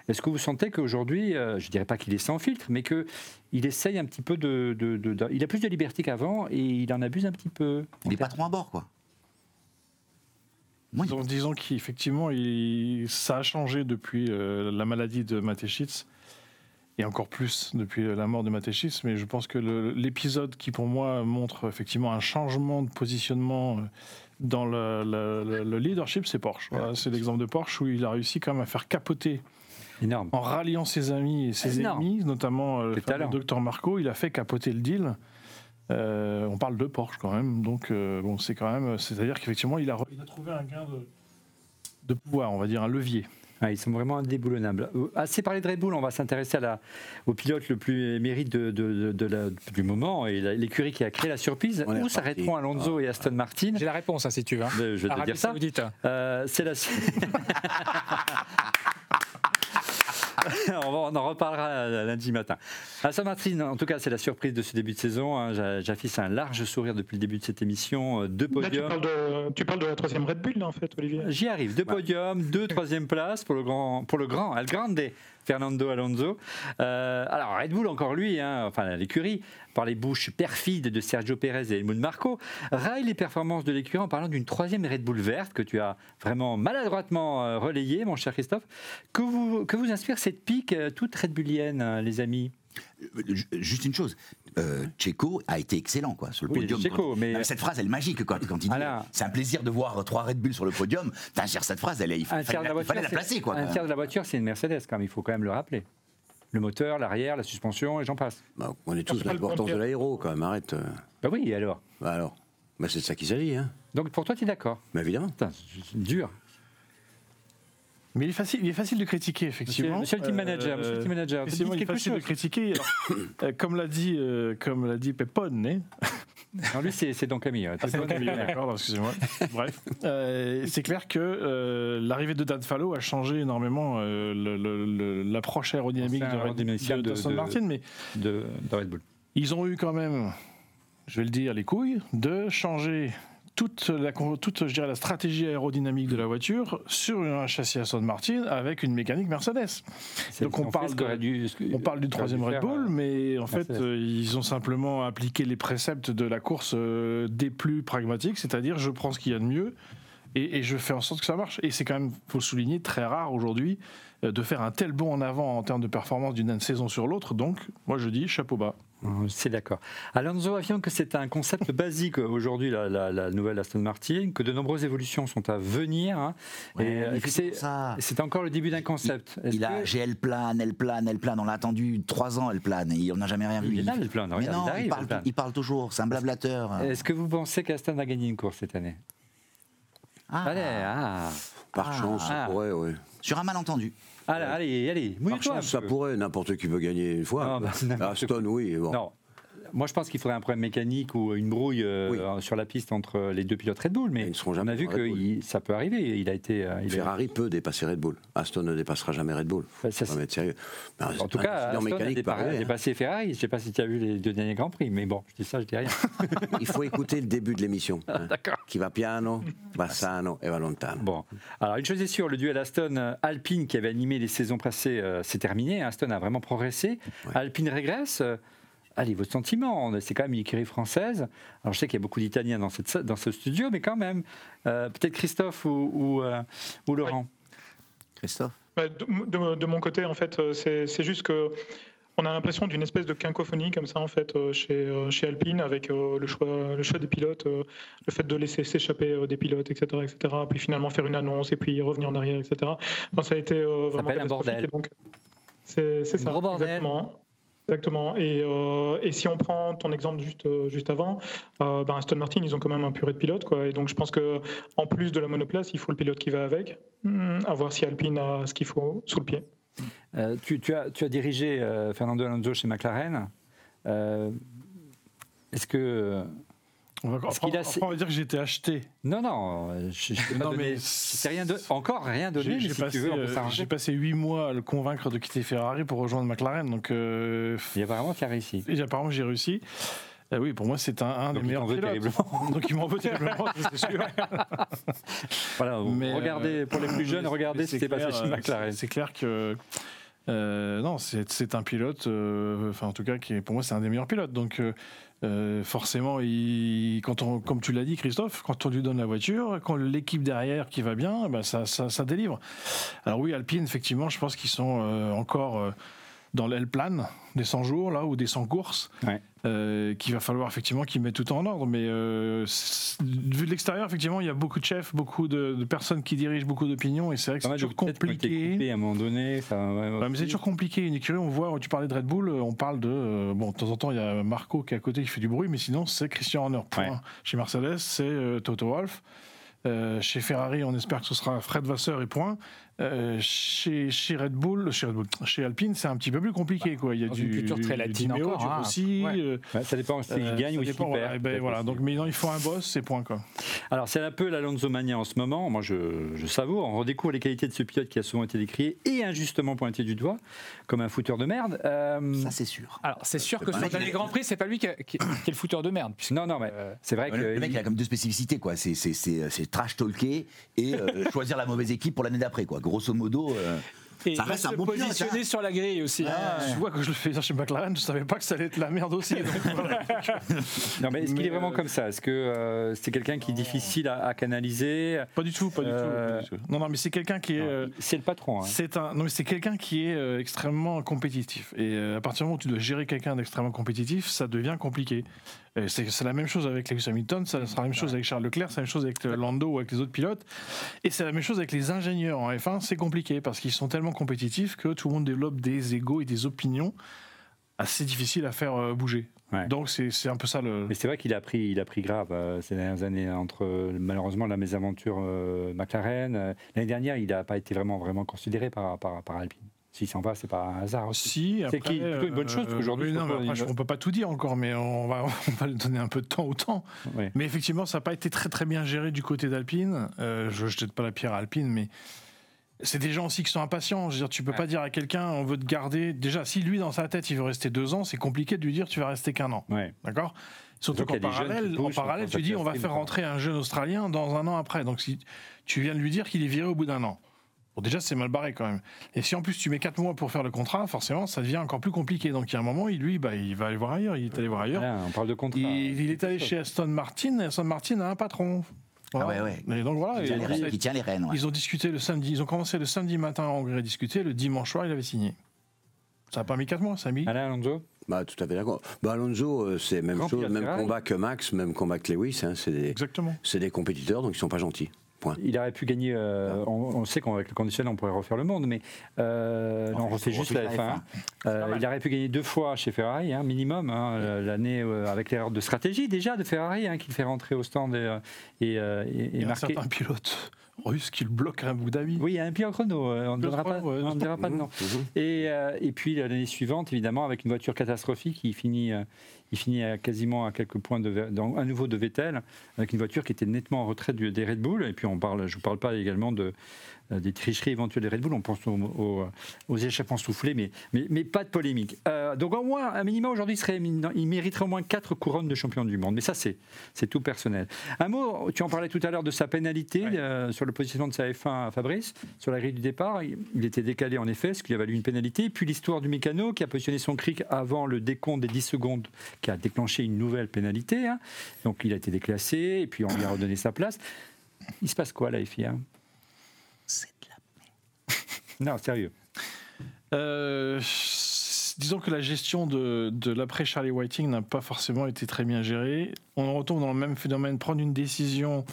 [SPEAKER 1] Est-ce que vous sentez qu'aujourd'hui, euh, je dirais pas qu'il est sans filtre, mais que il essaye un petit peu de- il a plus de liberté qu'avant et il en abuse un petit peu.
[SPEAKER 2] Il est patron à bord, quoi. Oui.
[SPEAKER 5] Donc, disons qu'effectivement, ça a changé depuis euh, la maladie de Mateschitz, et encore plus depuis euh, la mort de Mateschitz, mais je pense que l'épisode qui, pour moi, montre effectivement un changement de positionnement euh, dans le, le- le- le leadership, c'est Porsche. Voilà, c'est l'exemple de Porsche où il a réussi quand même à faire capoter,
[SPEAKER 1] Énorme.
[SPEAKER 5] en ralliant ses amis et ses
[SPEAKER 1] Énorme.
[SPEAKER 5] ennemis, notamment le docteur Marco, il a fait capoter le deal. Euh, on parle de Porsche quand même, donc euh, bon, c'est quand même, c'est-à-dire qu'effectivement, il a, re- il a trouvé un gain de, de pouvoir, on va dire un levier.
[SPEAKER 1] Ah, ils sont vraiment indéboulonnables. Euh, Assez parlé de Red Bull, on va s'intéresser à la- au pilote le plus émérite de, de- de- de la- du moment et l'écurie qui a créé la surprise.
[SPEAKER 4] On
[SPEAKER 1] Où s'arrêteront Alonso et Aston Martin?
[SPEAKER 6] J'ai la réponse, hein, si tu veux. hein.
[SPEAKER 1] Je vais te dire ça. Euh, c'est la. on, en reparlera lundi matin. Aston Martin, en tout cas, c'est la surprise de ce début de saison. hein. J'a- J'affiche un large sourire depuis le début de cette émission. Euh, Deux
[SPEAKER 3] Là, tu
[SPEAKER 1] podiums.
[SPEAKER 3] parles, de, tu parles de la troisième Red Bull, là, en fait, Olivier.
[SPEAKER 1] J'y arrive. Deux podiums, deux troisième places pour le grand, pour le grand, Grande, Fernando Alonso. Euh, alors Red Bull encore lui, hein, enfin l'écurie, par les bouches perfides de Sergio Pérez et Helmut Marco, raille les performances de l'écurie en parlant d'une troisième Red Bull verte que tu as vraiment maladroitement euh, relayée, mon cher Christophe. Que vous, que vous inspire cette pique euh, toute Red Bullienne, euh, les amis?
[SPEAKER 2] Ju- Juste une chose, euh, Checo a été excellent quoi, sur le
[SPEAKER 1] Oui,
[SPEAKER 2] podium. Quand-
[SPEAKER 1] mais-
[SPEAKER 2] Non, cette phrase, elle est magique quand, quand il dit c'est un plaisir de voir trois Red Bull sur le podium. Cette phrase, elle est, il,
[SPEAKER 1] Un
[SPEAKER 2] fallait,
[SPEAKER 1] tiers de la voiture,
[SPEAKER 2] fallait la
[SPEAKER 1] c'est-
[SPEAKER 2] placer. Quoi,
[SPEAKER 1] un
[SPEAKER 2] quand
[SPEAKER 1] tiers de la voiture, c'est une Mercedes, quand même, il faut quand même le rappeler. Le moteur, l'arrière, la suspension, et j'en passe.
[SPEAKER 4] Bah, on est tous l'importance de l'aéro, quand même. Arrête. euh.
[SPEAKER 1] Bah oui, et alors?
[SPEAKER 4] Bah alors bah, C'est de ça qu'il s'agit, hein.
[SPEAKER 1] Donc pour toi, tu es d'accord?
[SPEAKER 4] Mais évidemment.
[SPEAKER 1] Putain, c'est c'est dur.
[SPEAKER 5] Mais il est facile, il est facile de critiquer,
[SPEAKER 1] Monsieur,
[SPEAKER 5] effectivement.
[SPEAKER 1] monsieur le team
[SPEAKER 5] Euh,
[SPEAKER 1] manager, monsieur le team manager,
[SPEAKER 5] Effectivement,
[SPEAKER 1] dites
[SPEAKER 5] il est facile de
[SPEAKER 1] chose.
[SPEAKER 5] critiquer. Alors, euh, comme l'a dit, euh, comme l'a dit Pepone, hein.
[SPEAKER 1] Non, lui, c'est Don Camille.
[SPEAKER 5] Ah, c'est Camille, d'accord, excusez-moi. Bref, Euh, c'est clair que euh, l'arrivée de Dan Fallow a changé énormément euh, l'approche aérodynamique de, Red- de,
[SPEAKER 1] de- de-
[SPEAKER 5] Martin, mais
[SPEAKER 1] de, de Red Bull.
[SPEAKER 5] ils ont eu quand même, je vais le dire, les couilles de changer toute la, toute, je dirais, la stratégie aérodynamique de la voiture sur un châssis Aston Martin avec une mécanique Mercedes. Donc on parle de-
[SPEAKER 1] dû-
[SPEAKER 5] On parle du troisième Red Bull,
[SPEAKER 1] euh,
[SPEAKER 5] mais en fait,
[SPEAKER 1] Mercedes.
[SPEAKER 5] euh, ils ont simplement appliqué les préceptes de la course euh, des plus pragmatiques, c'est-à-dire je prends ce qu'il y a de mieux et, et je fais en sorte que ça marche. Et c'est quand même, faut le souligner, très rare aujourd'hui de faire un tel bond en avant en termes de performance d'une saison sur l'autre. Donc, moi je dis chapeau bas.
[SPEAKER 1] Euh, C'est d'accord. Alonso affirme que c'est un concept basique aujourd'hui, la, la- la nouvelle Aston Martin, que de nombreuses évolutions sont à venir. hein,
[SPEAKER 2] Ouais,
[SPEAKER 1] et euh,
[SPEAKER 2] c'est
[SPEAKER 1] encore le début d'un concept. Est-ce
[SPEAKER 2] Il a,
[SPEAKER 1] que-
[SPEAKER 2] j'ai elle plane, elle plane, elle plane. On l'a attendu trois ans, elle plane. Et on n'a jamais rien vu.
[SPEAKER 1] Il est là, elle plane.
[SPEAKER 2] Mais
[SPEAKER 1] Regarde,
[SPEAKER 2] non,
[SPEAKER 1] il arrive,
[SPEAKER 2] il, parle,
[SPEAKER 1] elle plane.
[SPEAKER 2] il parle toujours. C'est un blablateur.
[SPEAKER 1] Est-ce que vous pensez qu'Aston va gagner une course cette année?
[SPEAKER 2] Ah,
[SPEAKER 1] Allez, ah.
[SPEAKER 4] Par
[SPEAKER 2] Ah.
[SPEAKER 4] chance,
[SPEAKER 1] Ah.
[SPEAKER 4] pourrait, oui.
[SPEAKER 2] Sur un malentendu.
[SPEAKER 1] Allez, allez, allez, mouille-toi.
[SPEAKER 4] ça pourrait. N'importe qui peut gagner une fois.
[SPEAKER 1] Non, bah,
[SPEAKER 4] Aston, oui. Bon.
[SPEAKER 1] Non. Moi, je pense qu'il faudrait un problème mécanique ou une brouille euh,
[SPEAKER 4] Oui.
[SPEAKER 1] sur la piste entre les deux pilotes Red Bull. Mais
[SPEAKER 4] Ils
[SPEAKER 1] on a vu que il- ça peut arriver. Il a été. euh, a-
[SPEAKER 4] Ferrari peut dépasser Red Bull. Aston ne dépassera jamais Red Bull.
[SPEAKER 1] Bah, ça,
[SPEAKER 4] Faut
[SPEAKER 1] c'est-
[SPEAKER 4] être sérieux. Ben,
[SPEAKER 1] En tout cas, Aston a
[SPEAKER 4] mécanique
[SPEAKER 1] a
[SPEAKER 4] hein.
[SPEAKER 1] dépassé Ferrari. Je ne sais pas si tu as vu les deux derniers Grands Prix, mais bon, je dis ça, je dis rien.
[SPEAKER 4] Il faut écouter le début de l'émission. hein.
[SPEAKER 1] D'accord.
[SPEAKER 4] Qui va piano, va sano et va lontano.
[SPEAKER 1] Bon, alors une chose est sûre, le duel Aston-Alpine qui avait animé les saisons passées, euh, c'est terminé. Aston a vraiment progressé.
[SPEAKER 4] Ouais.
[SPEAKER 1] Alpine régresse. Allez, votre sentiment, c'est quand même une écurie française. Alors je sais qu'il y a beaucoup d'Italiens dans, cette, dans ce studio, mais quand même, euh, peut-être Christophe ou, ou, euh, ou Laurent.
[SPEAKER 2] Christophe?
[SPEAKER 3] Bah, de, de- de mon côté, en fait, euh, c'est juste que on a l'impression d'une espèce de quinquophonie comme ça, en fait, chez, chez Alpine, avec le, choix, le choix des pilotes, le fait de laisser s'échapper des pilotes, etc., etc., puis finalement faire une annonce et puis revenir en arrière, etc. Enfin, ça a été vraiment
[SPEAKER 1] s'appelle un bordel.
[SPEAKER 3] donc, C'est ça,
[SPEAKER 1] gros bordel.
[SPEAKER 3] exactement. Exactement. Et, euh, et si on prend ton exemple juste, euh, juste avant, euh, ben Aston Martin, ils ont quand même un purée de pilote. Quoi. Et donc je pense que en plus de la monoplace, il faut le pilote qui va avec. Hmm, à voir si Alpine a ce qu'il faut sous le pied.
[SPEAKER 1] Euh, tu, as, tu as dirigé Fernando Alonso chez McLaren. Est-ce que.
[SPEAKER 5] On va,
[SPEAKER 1] a-
[SPEAKER 5] on dire que j'ai été acheté.
[SPEAKER 1] Non, non, je pas
[SPEAKER 5] Non,
[SPEAKER 1] donné-
[SPEAKER 5] mais
[SPEAKER 1] rien don- encore rien donné,
[SPEAKER 5] J'ai
[SPEAKER 1] si
[SPEAKER 5] passé,
[SPEAKER 1] tu
[SPEAKER 5] euh,
[SPEAKER 1] s'arranger.
[SPEAKER 5] j'ai passé huit mois à le convaincre de quitter Ferrari pour rejoindre McLaren. Donc, euh,
[SPEAKER 1] Il y a vraiment qui a réussi.
[SPEAKER 5] et apparemment, j'ai réussi. Euh, oui, pour moi, c'est un, des meilleurs pilotes. Donc, il m'en veut terriblement, c'est sûr.
[SPEAKER 1] Voilà,
[SPEAKER 5] Mais,
[SPEAKER 1] regardez,
[SPEAKER 5] euh,
[SPEAKER 1] pour les plus jeunes, regardez ce qui s'est passé chez McLaren.
[SPEAKER 5] C'est clair que. non, c'est un pilote, enfin en tout cas, qui est, pour moi, c'est un des meilleurs pilotes. Donc euh, euh, forcément, quand on, comme tu l'as dit, Christophe, quand on lui donne la voiture, quand l'équipe derrière qui va bien, ben ça, ça, délivre. Alors oui, Alpine, effectivement, je pense qu'ils sont euh, encore dans l'aile-plane des 100 jours, là, ou des 100 courses,
[SPEAKER 1] Ouais.
[SPEAKER 5] euh, qu'il va falloir effectivement qu'ils mettent tout en ordre. Mais euh, vu de l'extérieur, effectivement, il y a beaucoup de chefs, beaucoup de, de personnes qui dirigent, beaucoup d'opinions, et c'est vrai que c'est toujours compliqué.
[SPEAKER 1] à un moment donné. ça, ouais,
[SPEAKER 5] Ouais, mais c'est toujours compliqué. Une écurie, on voit, tu parlais de Red Bull, euh, on parle de. euh, bon, de temps en temps, il y a Marco qui est à côté qui fait du bruit, mais sinon, c'est Christian Horner. Point. Chez Mercedes, c'est Toto Wolff. Chez Ferrari, on espère que ce sera Fred Vasseur et point. Euh, chez, chez Red Bull, chez, Red Bull, chez Alpine, c'est un petit peu plus compliqué. Quoi. Il y a
[SPEAKER 6] dans
[SPEAKER 5] du,
[SPEAKER 6] une culture très
[SPEAKER 5] du
[SPEAKER 6] latine
[SPEAKER 5] Dimeo,
[SPEAKER 6] encore,
[SPEAKER 5] du
[SPEAKER 6] hein. Ouais.
[SPEAKER 5] euh,
[SPEAKER 1] ça dépend s'il
[SPEAKER 5] euh,
[SPEAKER 1] gagne
[SPEAKER 5] ça
[SPEAKER 1] ou s'il
[SPEAKER 5] dépend,
[SPEAKER 1] perd.
[SPEAKER 5] voilà. Eh ben, voilà. Donc, mais non, il faut un boss, c'est point. Quoi.
[SPEAKER 1] Alors, c'est un peu l'Alonso Mania en ce moment. Moi, je, je savoure. On redécouvre les qualités de ce pilote qui a souvent été décrié et injustement pointé du doigt comme un fouteur de merde. Euh,
[SPEAKER 2] Ça, c'est sûr.
[SPEAKER 6] Alors, c'est sûr que sur le dernier Grand Prix, c'est pas lui qui, a- qui- qui est le fouteur de merde. puisque,
[SPEAKER 1] non, non, mais
[SPEAKER 6] euh,
[SPEAKER 1] c'est vrai que.
[SPEAKER 2] Le, mec,
[SPEAKER 1] il-
[SPEAKER 2] a comme deux spécificités, quoi. C'est- C'est c'est- c'est trash talker et choisir la mauvaise équipe pour l'année d'après, quoi. Grosso modo.
[SPEAKER 6] Et
[SPEAKER 2] Ça reste un
[SPEAKER 6] se
[SPEAKER 2] bon pilote,
[SPEAKER 6] positionner
[SPEAKER 2] hein.
[SPEAKER 6] sur la grille aussi. hein.
[SPEAKER 5] Tu vois, quand je le fais chez McLaren, je savais pas que ça allait être la merde aussi. donc voilà.
[SPEAKER 1] Non, mais est-ce qu'il est vraiment
[SPEAKER 5] euh,
[SPEAKER 1] comme ça? Est-ce que euh, c'est quelqu'un qui est difficile à, à canaliser?
[SPEAKER 5] Pas du tout, pas du,
[SPEAKER 1] Euh,
[SPEAKER 5] tout, pas du tout. Non, non, mais c'est quelqu'un qui est. euh,
[SPEAKER 1] C'est le patron. hein.
[SPEAKER 5] C'est un, non mais c'est quelqu'un qui est euh, extrêmement compétitif. Et euh, à partir du moment où tu dois gérer quelqu'un d'extrêmement compétitif, ça devient compliqué. C'est la même chose avec Lewis Hamilton, ça sera la même chose avec Charles Leclerc, c'est la même chose avec Lando ou avec les autres pilotes. Et c'est la même chose avec les ingénieurs en F1, c'est compliqué parce qu'ils sont tellement tellement compétitif que tout le monde développe des égaux et des opinions assez difficiles à faire euh, bouger.
[SPEAKER 1] Ouais.
[SPEAKER 5] Donc c'est un peu ça le.
[SPEAKER 1] Mais c'est vrai qu'il a pris, il a pris grave euh, ces dernières années entre euh, malheureusement la mésaventure euh, McLaren. euh, L'année dernière, il n'a pas été vraiment vraiment considéré par par, par Alpine. S'il s'en va, c'est pas un hasard aussi.
[SPEAKER 5] Si,
[SPEAKER 1] C'est plutôt une bonne chose, je
[SPEAKER 5] non, mais après, on peut pas tout dire encore, mais on va, on va donner un peu de temps au temps.
[SPEAKER 1] Ouais.
[SPEAKER 5] Mais effectivement, ça n'a pas été très très bien géré du côté d'Alpine. Je ne jette pas la pierre à Alpine, mais c'est des gens aussi qui sont impatients. Je veux dire, tu peux pas dire à quelqu'un on veut te garder. Déjà, si lui dans sa tête il veut rester deux ans, c'est compliqué de lui dire tu vas rester qu'un an.
[SPEAKER 1] Ouais.
[SPEAKER 5] D'accord? Surtout qu'en parallèle, en parallèle, tu dis on va faire rentrer un jeune Australien dans un an après. Donc si tu viens de lui dire qu'il est viré au bout d'un an. Bon, déjà, c'est mal barré quand même. Et si en plus tu mets 4 mois pour faire le contrat, forcément, ça devient encore plus compliqué. Donc il y a un moment, il, lui, bah, il va aller voir ailleurs. Il est allé voir ailleurs.
[SPEAKER 1] On parle de contrat.
[SPEAKER 5] Il, il est allé chez Aston Martin. Et Aston Martin a un patron.
[SPEAKER 2] Ah ouais, ouais.
[SPEAKER 5] Et donc voilà.
[SPEAKER 2] Qui tient les qui tient les rênes, ouais.
[SPEAKER 5] Ils ont discuté le samedi. Ils ont commencé le samedi matin en Hongrie à discuter. Le dimanche soir, il avait signé. Ça n'a pas mis 4 mois, ça a mis.
[SPEAKER 1] Alain Alonso
[SPEAKER 4] Bah, tout à fait d'accord. Bah, Alonso, euh, c'est même
[SPEAKER 1] Grand
[SPEAKER 4] chose, même combat que Max, même combat que Lewis. hein, c'est des,
[SPEAKER 5] Exactement.
[SPEAKER 4] c'est des compétiteurs, donc ils sont pas gentils. Point.
[SPEAKER 1] Il aurait pu gagner. euh,
[SPEAKER 5] Ah.
[SPEAKER 1] on, on sait qu'avec le conditionnel, on pourrait refaire le monde, mais euh,
[SPEAKER 2] On
[SPEAKER 1] non, on refait juste la
[SPEAKER 2] la
[SPEAKER 1] F1. Euh, il aurait pu gagner deux fois chez Ferrari, hein, minimum, hein, l'année euh, avec l'erreur de stratégie déjà de Ferrari, hein, qui le fait rentrer au stand et, et, et- et
[SPEAKER 5] Il y a un
[SPEAKER 1] marquer.
[SPEAKER 5] certain pilote russe qui le bloque à Abu Dhabi.
[SPEAKER 1] Oui, il y a un en chrono, euh, on ne donnera pas,
[SPEAKER 5] ouais,
[SPEAKER 1] on dira pas de nom.
[SPEAKER 4] Mhm.
[SPEAKER 1] Et, euh, et puis l'année suivante, évidemment, avec une voiture catastrophique, il finit, euh, il finit à quasiment à quelques points de, dans, à nouveau de Vettel, avec une voiture qui était nettement en retrait des Red Bull. Et puis on parle, je ne vous parle pas également de, des tricheries éventuelles des Red Bull, on pense aux, aux- aux échappements soufflés, mais, mais, mais pas de polémique. Euh, donc au moins, un minimum aujourd'hui, il, serait, il mériterait au moins quatre couronnes de champion du monde. Mais ça, c'est c'est tout personnel. Un mot, tu en parlais tout à l'heure de sa pénalité
[SPEAKER 6] Ouais.
[SPEAKER 1] euh, sur le positionnement de sa F1 à Fabrice, sur la grille du départ. Il, il était décalé en effet, ce qui lui a valu une pénalité. Puis l'histoire du mécano qui a positionné son cric avant le décompte des 10 secondes, qui a déclenché une nouvelle pénalité. hein. Donc il a été déclassé, et puis on lui a redonné sa place. Il se passe quoi là, FIA
[SPEAKER 2] la
[SPEAKER 1] Non, sérieux.
[SPEAKER 5] Euh, disons que la gestion de, de l'après Charlie Whiting n'a pas forcément été très bien gérée. On retombe dans le même phénomène. Prendre une décision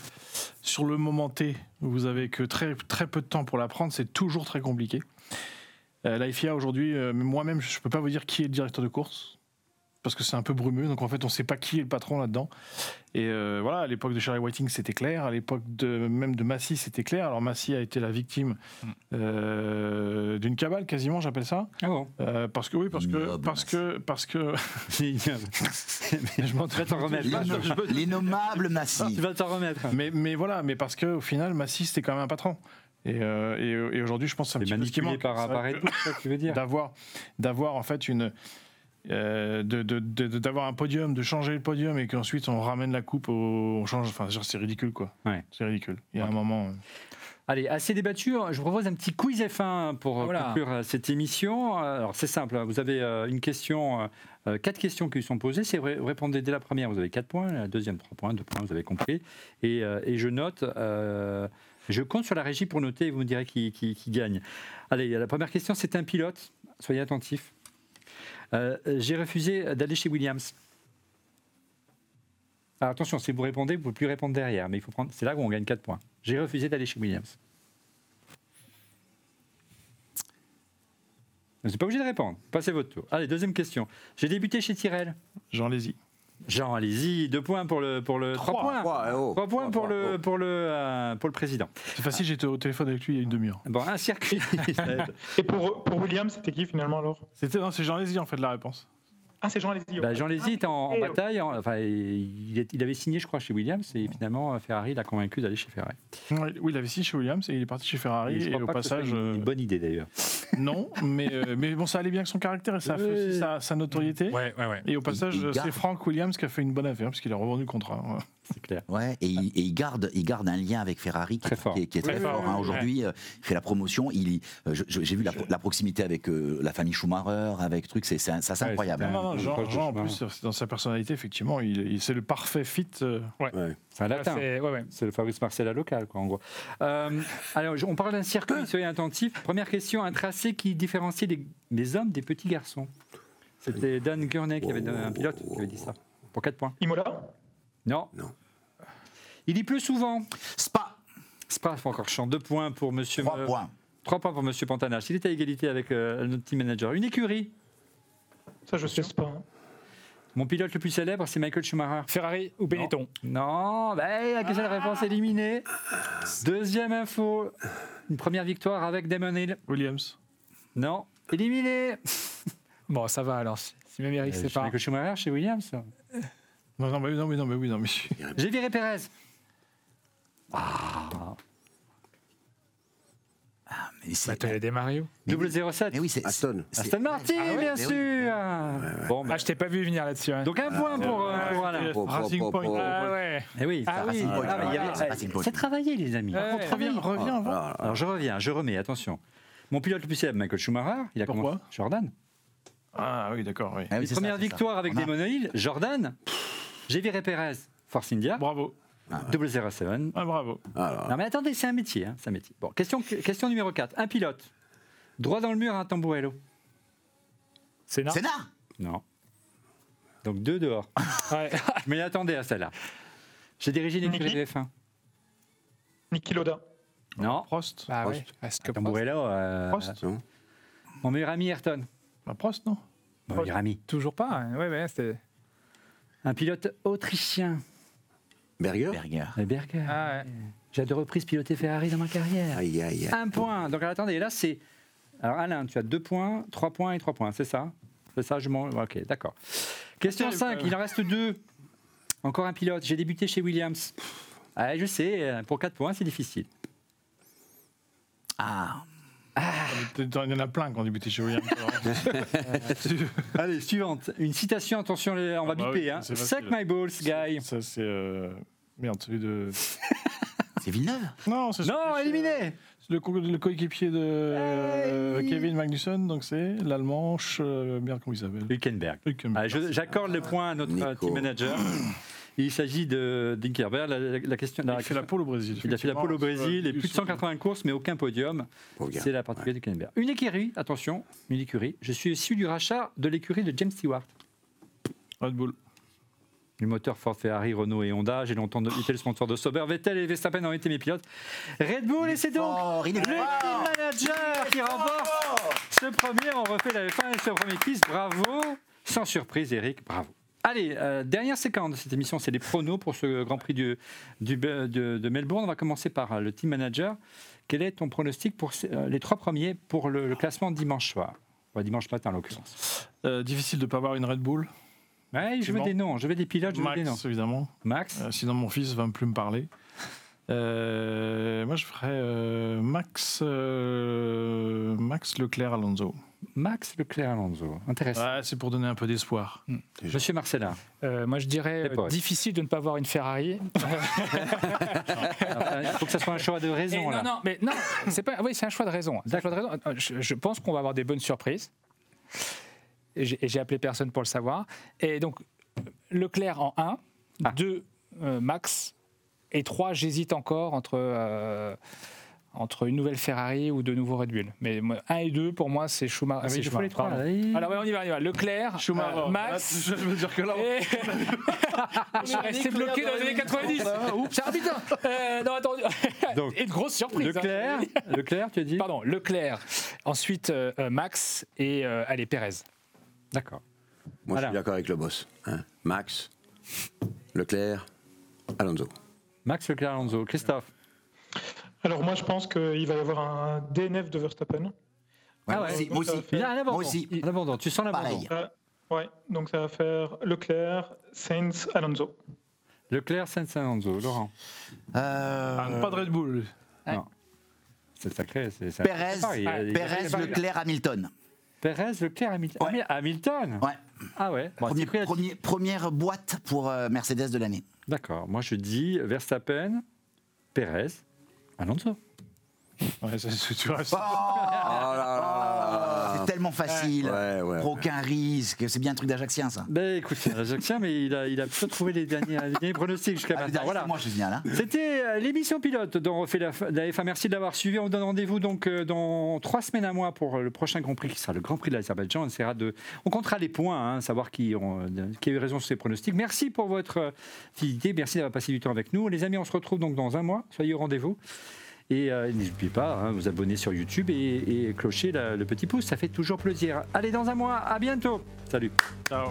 [SPEAKER 5] sur le moment T, où vous avez que très, très peu de temps pour la prendre, c'est toujours très compliqué. Euh, la FIA aujourd'hui, euh, moi-même, je ne peux pas vous dire qui est le directeur de course. Parce que c'est un peu brumeux, donc en fait on ne sait pas qui est le patron là-dedans. Et euh, voilà, à l'époque de Charlie Whiting c'était clair, à l'époque de, même de Massy c'était clair. Alors Massy a été la victime euh, d'une cabale quasiment, j'appelle ça.
[SPEAKER 1] Ah bon?
[SPEAKER 5] Euh, parce que oui, parce que parce que parce que
[SPEAKER 1] je m'en t'en remettre.
[SPEAKER 2] L'inno- L'innommable
[SPEAKER 1] Tu
[SPEAKER 2] massif.
[SPEAKER 1] vas t'en remettre.
[SPEAKER 5] mais mais voilà, mais parce que au final Massy c'était quand même un patron. Et, euh, et, et aujourd'hui, je pense que c'est un petit peu ce qui
[SPEAKER 1] manipulé
[SPEAKER 5] manque.
[SPEAKER 1] par,
[SPEAKER 5] que
[SPEAKER 1] tu veux dire
[SPEAKER 5] d'avoir d'avoir en fait une euh, de- de- de- d'avoir un podium, de changer le podium et qu'ensuite on ramène la coupe au on change. Enfin, genre, c'est ridicule quoi.
[SPEAKER 1] Ouais.
[SPEAKER 5] C'est ridicule. Il y a un moment. euh,
[SPEAKER 1] Allez, assez débattu. Je vous propose un petit quiz F1 pour euh,
[SPEAKER 6] Voilà.
[SPEAKER 1] conclure euh, cette émission. Alors, c'est simple. hein. Vous avez une question, quatre questions qui vous sont posées. Si vous ré- répondez dès la première, vous avez 4 points. La deuxième, 3 points. 2 points, vous avez compris. Et, et je note. euh, je compte sur la régie pour noter et vous me direz qui, qui- qui gagne. Allez, la première question, c'est un pilote. Soyez attentifs. Euh, J'ai refusé d'aller chez Williams. Attention, si vous répondez, vous ne pouvez plus répondre derrière, mais il faut prendre. C'est là où on gagne 4 points. J'ai refusé d'aller chez Williams. Vous n'êtes pas obligé de répondre. Passez votre tour. Allez, deuxième question. J'ai débuté chez Tyrell.
[SPEAKER 5] Jean Lézy.
[SPEAKER 1] Jean, allez-y. Deux points pour le. Pour le trois points.
[SPEAKER 4] Trois, oh.
[SPEAKER 1] Trois points pour
[SPEAKER 4] Trois,
[SPEAKER 1] le,
[SPEAKER 4] oh.
[SPEAKER 1] pour, le, euh, pour le président.
[SPEAKER 5] C'est facile, j'étais au téléphone avec lui il y a une demi-heure.
[SPEAKER 1] Bon, un circuit.
[SPEAKER 3] Et pour, pour William, c'était qui finalement alors?
[SPEAKER 5] C'était non, c'est Jean Lézy en fait la réponse.
[SPEAKER 3] Ah, c'est Jean Alesi.
[SPEAKER 1] Bah, Jean Lézy était en, en
[SPEAKER 3] et-
[SPEAKER 1] bataille. en- enfin, il, est- il avait signé, je crois, chez Williams. Et finalement, Ferrari l'a convaincu d'aller chez Ferrari.
[SPEAKER 5] Oui, il avait signé chez Williams et il est parti chez Ferrari.
[SPEAKER 1] Et
[SPEAKER 5] au passage,
[SPEAKER 1] une,
[SPEAKER 5] euh,
[SPEAKER 1] une bonne idée d'ailleurs.
[SPEAKER 5] non, mais, euh, mais bon, ça allait bien avec son caractère et ça a fait aussi sa, sa notoriété.
[SPEAKER 6] Ouais, ouais, ouais.
[SPEAKER 5] Et au passage, euh, c'est Frank Williams qui a fait une bonne affaire parce qu'il a revendu le contrat. Ouais.
[SPEAKER 1] C'est clair.
[SPEAKER 2] Ouais, et, il, et il garde, il garde un lien avec Ferrari qui, est, qui est très
[SPEAKER 5] Oui,
[SPEAKER 2] fort.
[SPEAKER 5] oui,
[SPEAKER 2] hein.
[SPEAKER 5] oui,
[SPEAKER 2] Aujourd'hui, euh, il fait la promotion. Il, euh, j'ai vu la, la proximité avec euh, la famille Schumacher, avec truc, c'est ça, c'est
[SPEAKER 1] Ouais,
[SPEAKER 2] incroyable.
[SPEAKER 5] Non, Jean, en plus, dans sa personnalité, effectivement, il, il- c'est le parfait fit. euh,
[SPEAKER 4] Ouais.
[SPEAKER 1] C'est latin.
[SPEAKER 6] c'est- ouais, ouais.
[SPEAKER 1] C'est le Fabrice Marcella local, quoi, en gros. Euh, alors, on parle d'un circuit, soyez attentifs. Première question, un tracé qui différencie les, les hommes des petits garçons. C'était Dan Gurney, qui avait un pilote, qui avait dit ça. Pour 4 points.
[SPEAKER 3] Imola?
[SPEAKER 1] Non.
[SPEAKER 4] Non.
[SPEAKER 1] Il y pleut souvent.
[SPEAKER 2] Spa,
[SPEAKER 1] Spa, faut encore champ. 2 points pour monsieur.
[SPEAKER 2] 3
[SPEAKER 1] euh,
[SPEAKER 2] points.
[SPEAKER 1] 3 points pour Monsieur Pantanache. Il est à égalité avec euh, notre team manager. Une écurie.
[SPEAKER 3] Ça, je sais pas. hein.
[SPEAKER 1] Mon pilote le plus célèbre, c'est Michael Schumacher.
[SPEAKER 6] Ferrari ou Benetton
[SPEAKER 1] Non, bah, la seule réponse éliminée. Deuxième info. Une première victoire avec Damon Hill.
[SPEAKER 5] Williams.
[SPEAKER 1] Non, éliminé.
[SPEAKER 6] Bon, ça va alors. Si même Eric, c'est pas.
[SPEAKER 1] Michael Schumacher chez Williams.
[SPEAKER 5] Non, non, mais non, mais non, mais oui, non, mais.
[SPEAKER 1] J'ai viré Pérez. Ah,
[SPEAKER 2] Mais c'est-
[SPEAKER 6] Bah, t'as des Mario.
[SPEAKER 2] mais
[SPEAKER 1] double
[SPEAKER 2] oui,
[SPEAKER 1] 07.
[SPEAKER 2] Mais oui, c'est.
[SPEAKER 4] Aston.
[SPEAKER 1] Aston Martin,
[SPEAKER 2] Ah ouais,
[SPEAKER 1] bien
[SPEAKER 2] mais oui.
[SPEAKER 1] sûr. Bon, bah,
[SPEAKER 6] Ah, je t'ai pas vu venir là-dessus. hein.
[SPEAKER 1] donc un point pour, euh, pour Alain.
[SPEAKER 5] Racing Point.
[SPEAKER 4] po.
[SPEAKER 6] Ah ouais.
[SPEAKER 1] Eh oui.
[SPEAKER 6] Ah oui.
[SPEAKER 1] Ah,
[SPEAKER 2] c'est
[SPEAKER 1] travaillé, les amis.
[SPEAKER 6] Ouais.
[SPEAKER 5] Contre, reviens, reviens avant.
[SPEAKER 4] Ah,
[SPEAKER 1] Alors je reviens, je remets, attention. Mon pilote le plus célèbre, Michael Schumacher, il a
[SPEAKER 5] Pourquoi
[SPEAKER 1] commencé Jordan.
[SPEAKER 5] Ah oui, d'accord, oui.
[SPEAKER 2] Ah
[SPEAKER 1] Première
[SPEAKER 2] ça.
[SPEAKER 1] victoire avec des monoïles, Jordan. J'ai viré Pérez, Force India,
[SPEAKER 5] Bravo.
[SPEAKER 1] Double 07.
[SPEAKER 5] Ah, bravo.
[SPEAKER 4] Alors,
[SPEAKER 1] Non mais attendez, c'est un métier, hein, c'est un métier. Bon, question, question numéro 4. Un pilote, droit dans le mur à un tambourello.
[SPEAKER 6] C'est
[SPEAKER 2] Sénat
[SPEAKER 1] Non. Donc deux dehors.
[SPEAKER 6] Ouais.
[SPEAKER 1] Je m'y attendais à celle-là. J'ai dirigé une écurie
[SPEAKER 3] Niki
[SPEAKER 1] de F1.
[SPEAKER 3] Niki Loda.
[SPEAKER 1] Non.
[SPEAKER 5] Prost.
[SPEAKER 6] Ouais.
[SPEAKER 4] Prost.
[SPEAKER 6] Reste que Prost.
[SPEAKER 1] Tambourello, euh,
[SPEAKER 5] Prost.
[SPEAKER 4] non
[SPEAKER 1] mon meilleur ami Ayrton.
[SPEAKER 5] Bah, Prost, non
[SPEAKER 1] Mon meilleur ami.
[SPEAKER 6] Toujours pas. hein. Ouais, ouais.
[SPEAKER 1] Un pilote autrichien.
[SPEAKER 4] Berger
[SPEAKER 2] Berger.
[SPEAKER 1] Le Berger.
[SPEAKER 6] Ah ouais.
[SPEAKER 1] J'ai à deux reprises piloté Ferrari dans ma carrière.
[SPEAKER 4] Aïe, aïe, aïe.
[SPEAKER 1] Un point. Donc attendez, là c'est. Alors Alain, tu as deux points, trois points et trois points, c'est ça? C'est ça, je m'en. Ok, d'accord. Question
[SPEAKER 5] Quel-
[SPEAKER 1] 5, il en reste deux. Encore un pilote. J'ai débuté chez Williams. Ah, je sais, euh, pour quatre points, c'est difficile.
[SPEAKER 2] Ah,
[SPEAKER 5] Il y en a plein qui ont débuté chez Williams.
[SPEAKER 1] Allez, suivante. Une citation, attention, les- on va
[SPEAKER 5] Ah bah
[SPEAKER 1] biper.
[SPEAKER 5] oui,
[SPEAKER 1] hein. Suck my balls, guy.
[SPEAKER 5] Ça, c'est. euh, Merde, celui de.
[SPEAKER 2] c'est Villeneuve
[SPEAKER 5] Non, c'est
[SPEAKER 1] Non,
[SPEAKER 5] celui-
[SPEAKER 1] éliminé
[SPEAKER 5] c'est le, co- le coéquipier de euh,
[SPEAKER 1] Hey.
[SPEAKER 5] Kevin Magnussen, donc c'est l'allemand. Euh, Merde, comment il s'appelle?
[SPEAKER 1] Hülkenberg.
[SPEAKER 5] Hülkenberg.
[SPEAKER 1] Ah, J'accorde le point à notre euh,
[SPEAKER 4] Nico.
[SPEAKER 1] team manager. Il s'agit de Dinkerberg. La, la- la question, la
[SPEAKER 5] Il fait la pole au Brésil.
[SPEAKER 1] Il a fait la pole au Brésil
[SPEAKER 5] sur-
[SPEAKER 1] et plus de 180 courses, mais aucun podium. C'est la particularité de Kenneberg. Une écurie, attention, une écurie. Je suis issu du rachat de l'écurie de James Stewart.
[SPEAKER 5] Red Bull.
[SPEAKER 1] Du moteur Ford, Ferrari, Renault et Honda. J'ai longtemps été le sponsor de Sauber. Vettel et Verstappen ont été mes pilotes. Red Bull, et c'est donc
[SPEAKER 2] Fort, il est
[SPEAKER 1] le team manager qui remporte ce premier. On refait la F1 et ce premier quiz. Bravo. Sans surprise, Eric, bravo. Allez, euh, dernière séquence de cette émission, c'est les pronos pour ce Grand Prix du, du- de, de Melbourne. On va commencer par euh, le team manager. Quel est ton pronostic pour euh, les trois premiers pour le, le classement dimanche soir? Enfin, Dimanche matin, en l'occurrence.
[SPEAKER 5] Euh, difficile de ne pas avoir une Red Bull.
[SPEAKER 1] Ouais, je veux des noms, je veux des pilotes, je veux des noms.
[SPEAKER 5] Max, évidemment.
[SPEAKER 1] Max
[SPEAKER 5] sinon, mon fils va plus me parler. Moi, je ferais Max, Max Leclerc Alonso.
[SPEAKER 1] Max Leclerc Alonso. Intéressant.
[SPEAKER 5] Ouais, c'est pour donner un peu d'espoir.
[SPEAKER 1] Monsieur Marcella.
[SPEAKER 6] Euh, moi, je dirais euh, difficile de ne pas voir une Ferrari.
[SPEAKER 1] Enfin, il faut que ça soit un choix de raison.
[SPEAKER 6] non,
[SPEAKER 1] là.
[SPEAKER 6] non, mais non, c'est pas. Oui, c'est un choix de raison. C'est un choix de raison. Euh, Je, je pense qu'on va avoir des bonnes surprises. Et j'ai et j'ai appelé personne pour le savoir. Et donc, Leclerc en 1,
[SPEAKER 1] Ah.
[SPEAKER 6] 2, Max, et 3, j'hésite encore entre, euh, entre une nouvelle Ferrari ou de nouveaux Red Bull. Mais 1 et 2, pour moi, c'est Schumacher.
[SPEAKER 1] Ah oui,
[SPEAKER 6] c'est Schumacher,
[SPEAKER 1] trois,
[SPEAKER 6] pardon.
[SPEAKER 1] là. Il-
[SPEAKER 6] Alors, ouais, on y va, on y va. Leclerc,
[SPEAKER 5] Schumacher.
[SPEAKER 6] euh, Max.
[SPEAKER 5] Là, je veux dire que là, on-
[SPEAKER 6] Et... je suis resté bloqué dans les années 90. Ah, putain Euh, Non, attends.
[SPEAKER 1] Donc,
[SPEAKER 6] Et de grosses surprises. hein.
[SPEAKER 1] Leclerc, Leclerc, tu as dit
[SPEAKER 6] Pardon, Leclerc. Ensuite, euh, euh, Max et euh, allez, Pérez.
[SPEAKER 1] D'accord.
[SPEAKER 4] Moi,
[SPEAKER 1] Voilà.
[SPEAKER 4] je suis d'accord avec le boss. hein. Max, Leclerc, Alonso.
[SPEAKER 1] Max Leclerc Alonso. Christophe.
[SPEAKER 3] Alors moi, je pense qu'il va y avoir un DNF de Verstappen.
[SPEAKER 2] Ouais,
[SPEAKER 1] Ah
[SPEAKER 2] moi
[SPEAKER 1] ouais.
[SPEAKER 2] aussi, moi aussi.
[SPEAKER 1] Il a un abandon.
[SPEAKER 2] Moi aussi.
[SPEAKER 1] Un abandon. Tu sens l'abandon.
[SPEAKER 2] Pareil.
[SPEAKER 3] Euh, ouais, donc ça va faire Leclerc, Sainz, Alonso.
[SPEAKER 1] Leclerc, Sainz Alonso. Laurent.
[SPEAKER 2] Euh,
[SPEAKER 5] Ah, pas de Red Bull.
[SPEAKER 1] C'est sacré. c'est- c'est-
[SPEAKER 2] Pérez, Pérez, Leclerc, Hamilton.
[SPEAKER 1] Pérez, Leclerc, Hamilton.
[SPEAKER 2] Ouais.
[SPEAKER 1] Ah, Hamilton
[SPEAKER 2] Ouais.
[SPEAKER 1] Ah ouais. Bon,
[SPEAKER 2] Premier- premier- première boîte pour euh, Mercedes de l'année.
[SPEAKER 1] D'accord. Moi, je dis Verstappen, Pérez, Alonso.
[SPEAKER 5] Ouais, ça, c'est- tu restes.
[SPEAKER 2] Oh, oh, c'est tellement facile.
[SPEAKER 4] Ouais,
[SPEAKER 2] aucun risque. C'est bien un truc d'Ajaxien, ça.
[SPEAKER 1] Ben écoute, c'est un Ajaxien, mais il a, il a plutôt trouvé les derniers, les derniers pronostics jusqu'à
[SPEAKER 2] Ah,
[SPEAKER 1] maintenant. Voilà.
[SPEAKER 2] Moi, je viens là.
[SPEAKER 1] C'était euh, l'émission pilote dont on refait la, la F1. Merci de l'avoir suivi. On vous donne rendez-vous donc euh, dans trois semaines à mois pour euh, le prochain Grand Prix qui sera le Grand Prix de l'Azerbaïdjan. On essaiera de, on comptera les points, hein, savoir qui, ont, qui a eu raison sur ces pronostics. Merci pour votre fidélité. Merci d'avoir passé du temps avec nous, les amis. On se retrouve donc dans un mois. Soyez au rendez-vous. Et euh, n'oubliez pas, hein, vous abonner sur YouTube et, et clocher le petit pouce, ça fait toujours plaisir. Allez, dans un mois, à bientôt. Salut.
[SPEAKER 5] Ciao.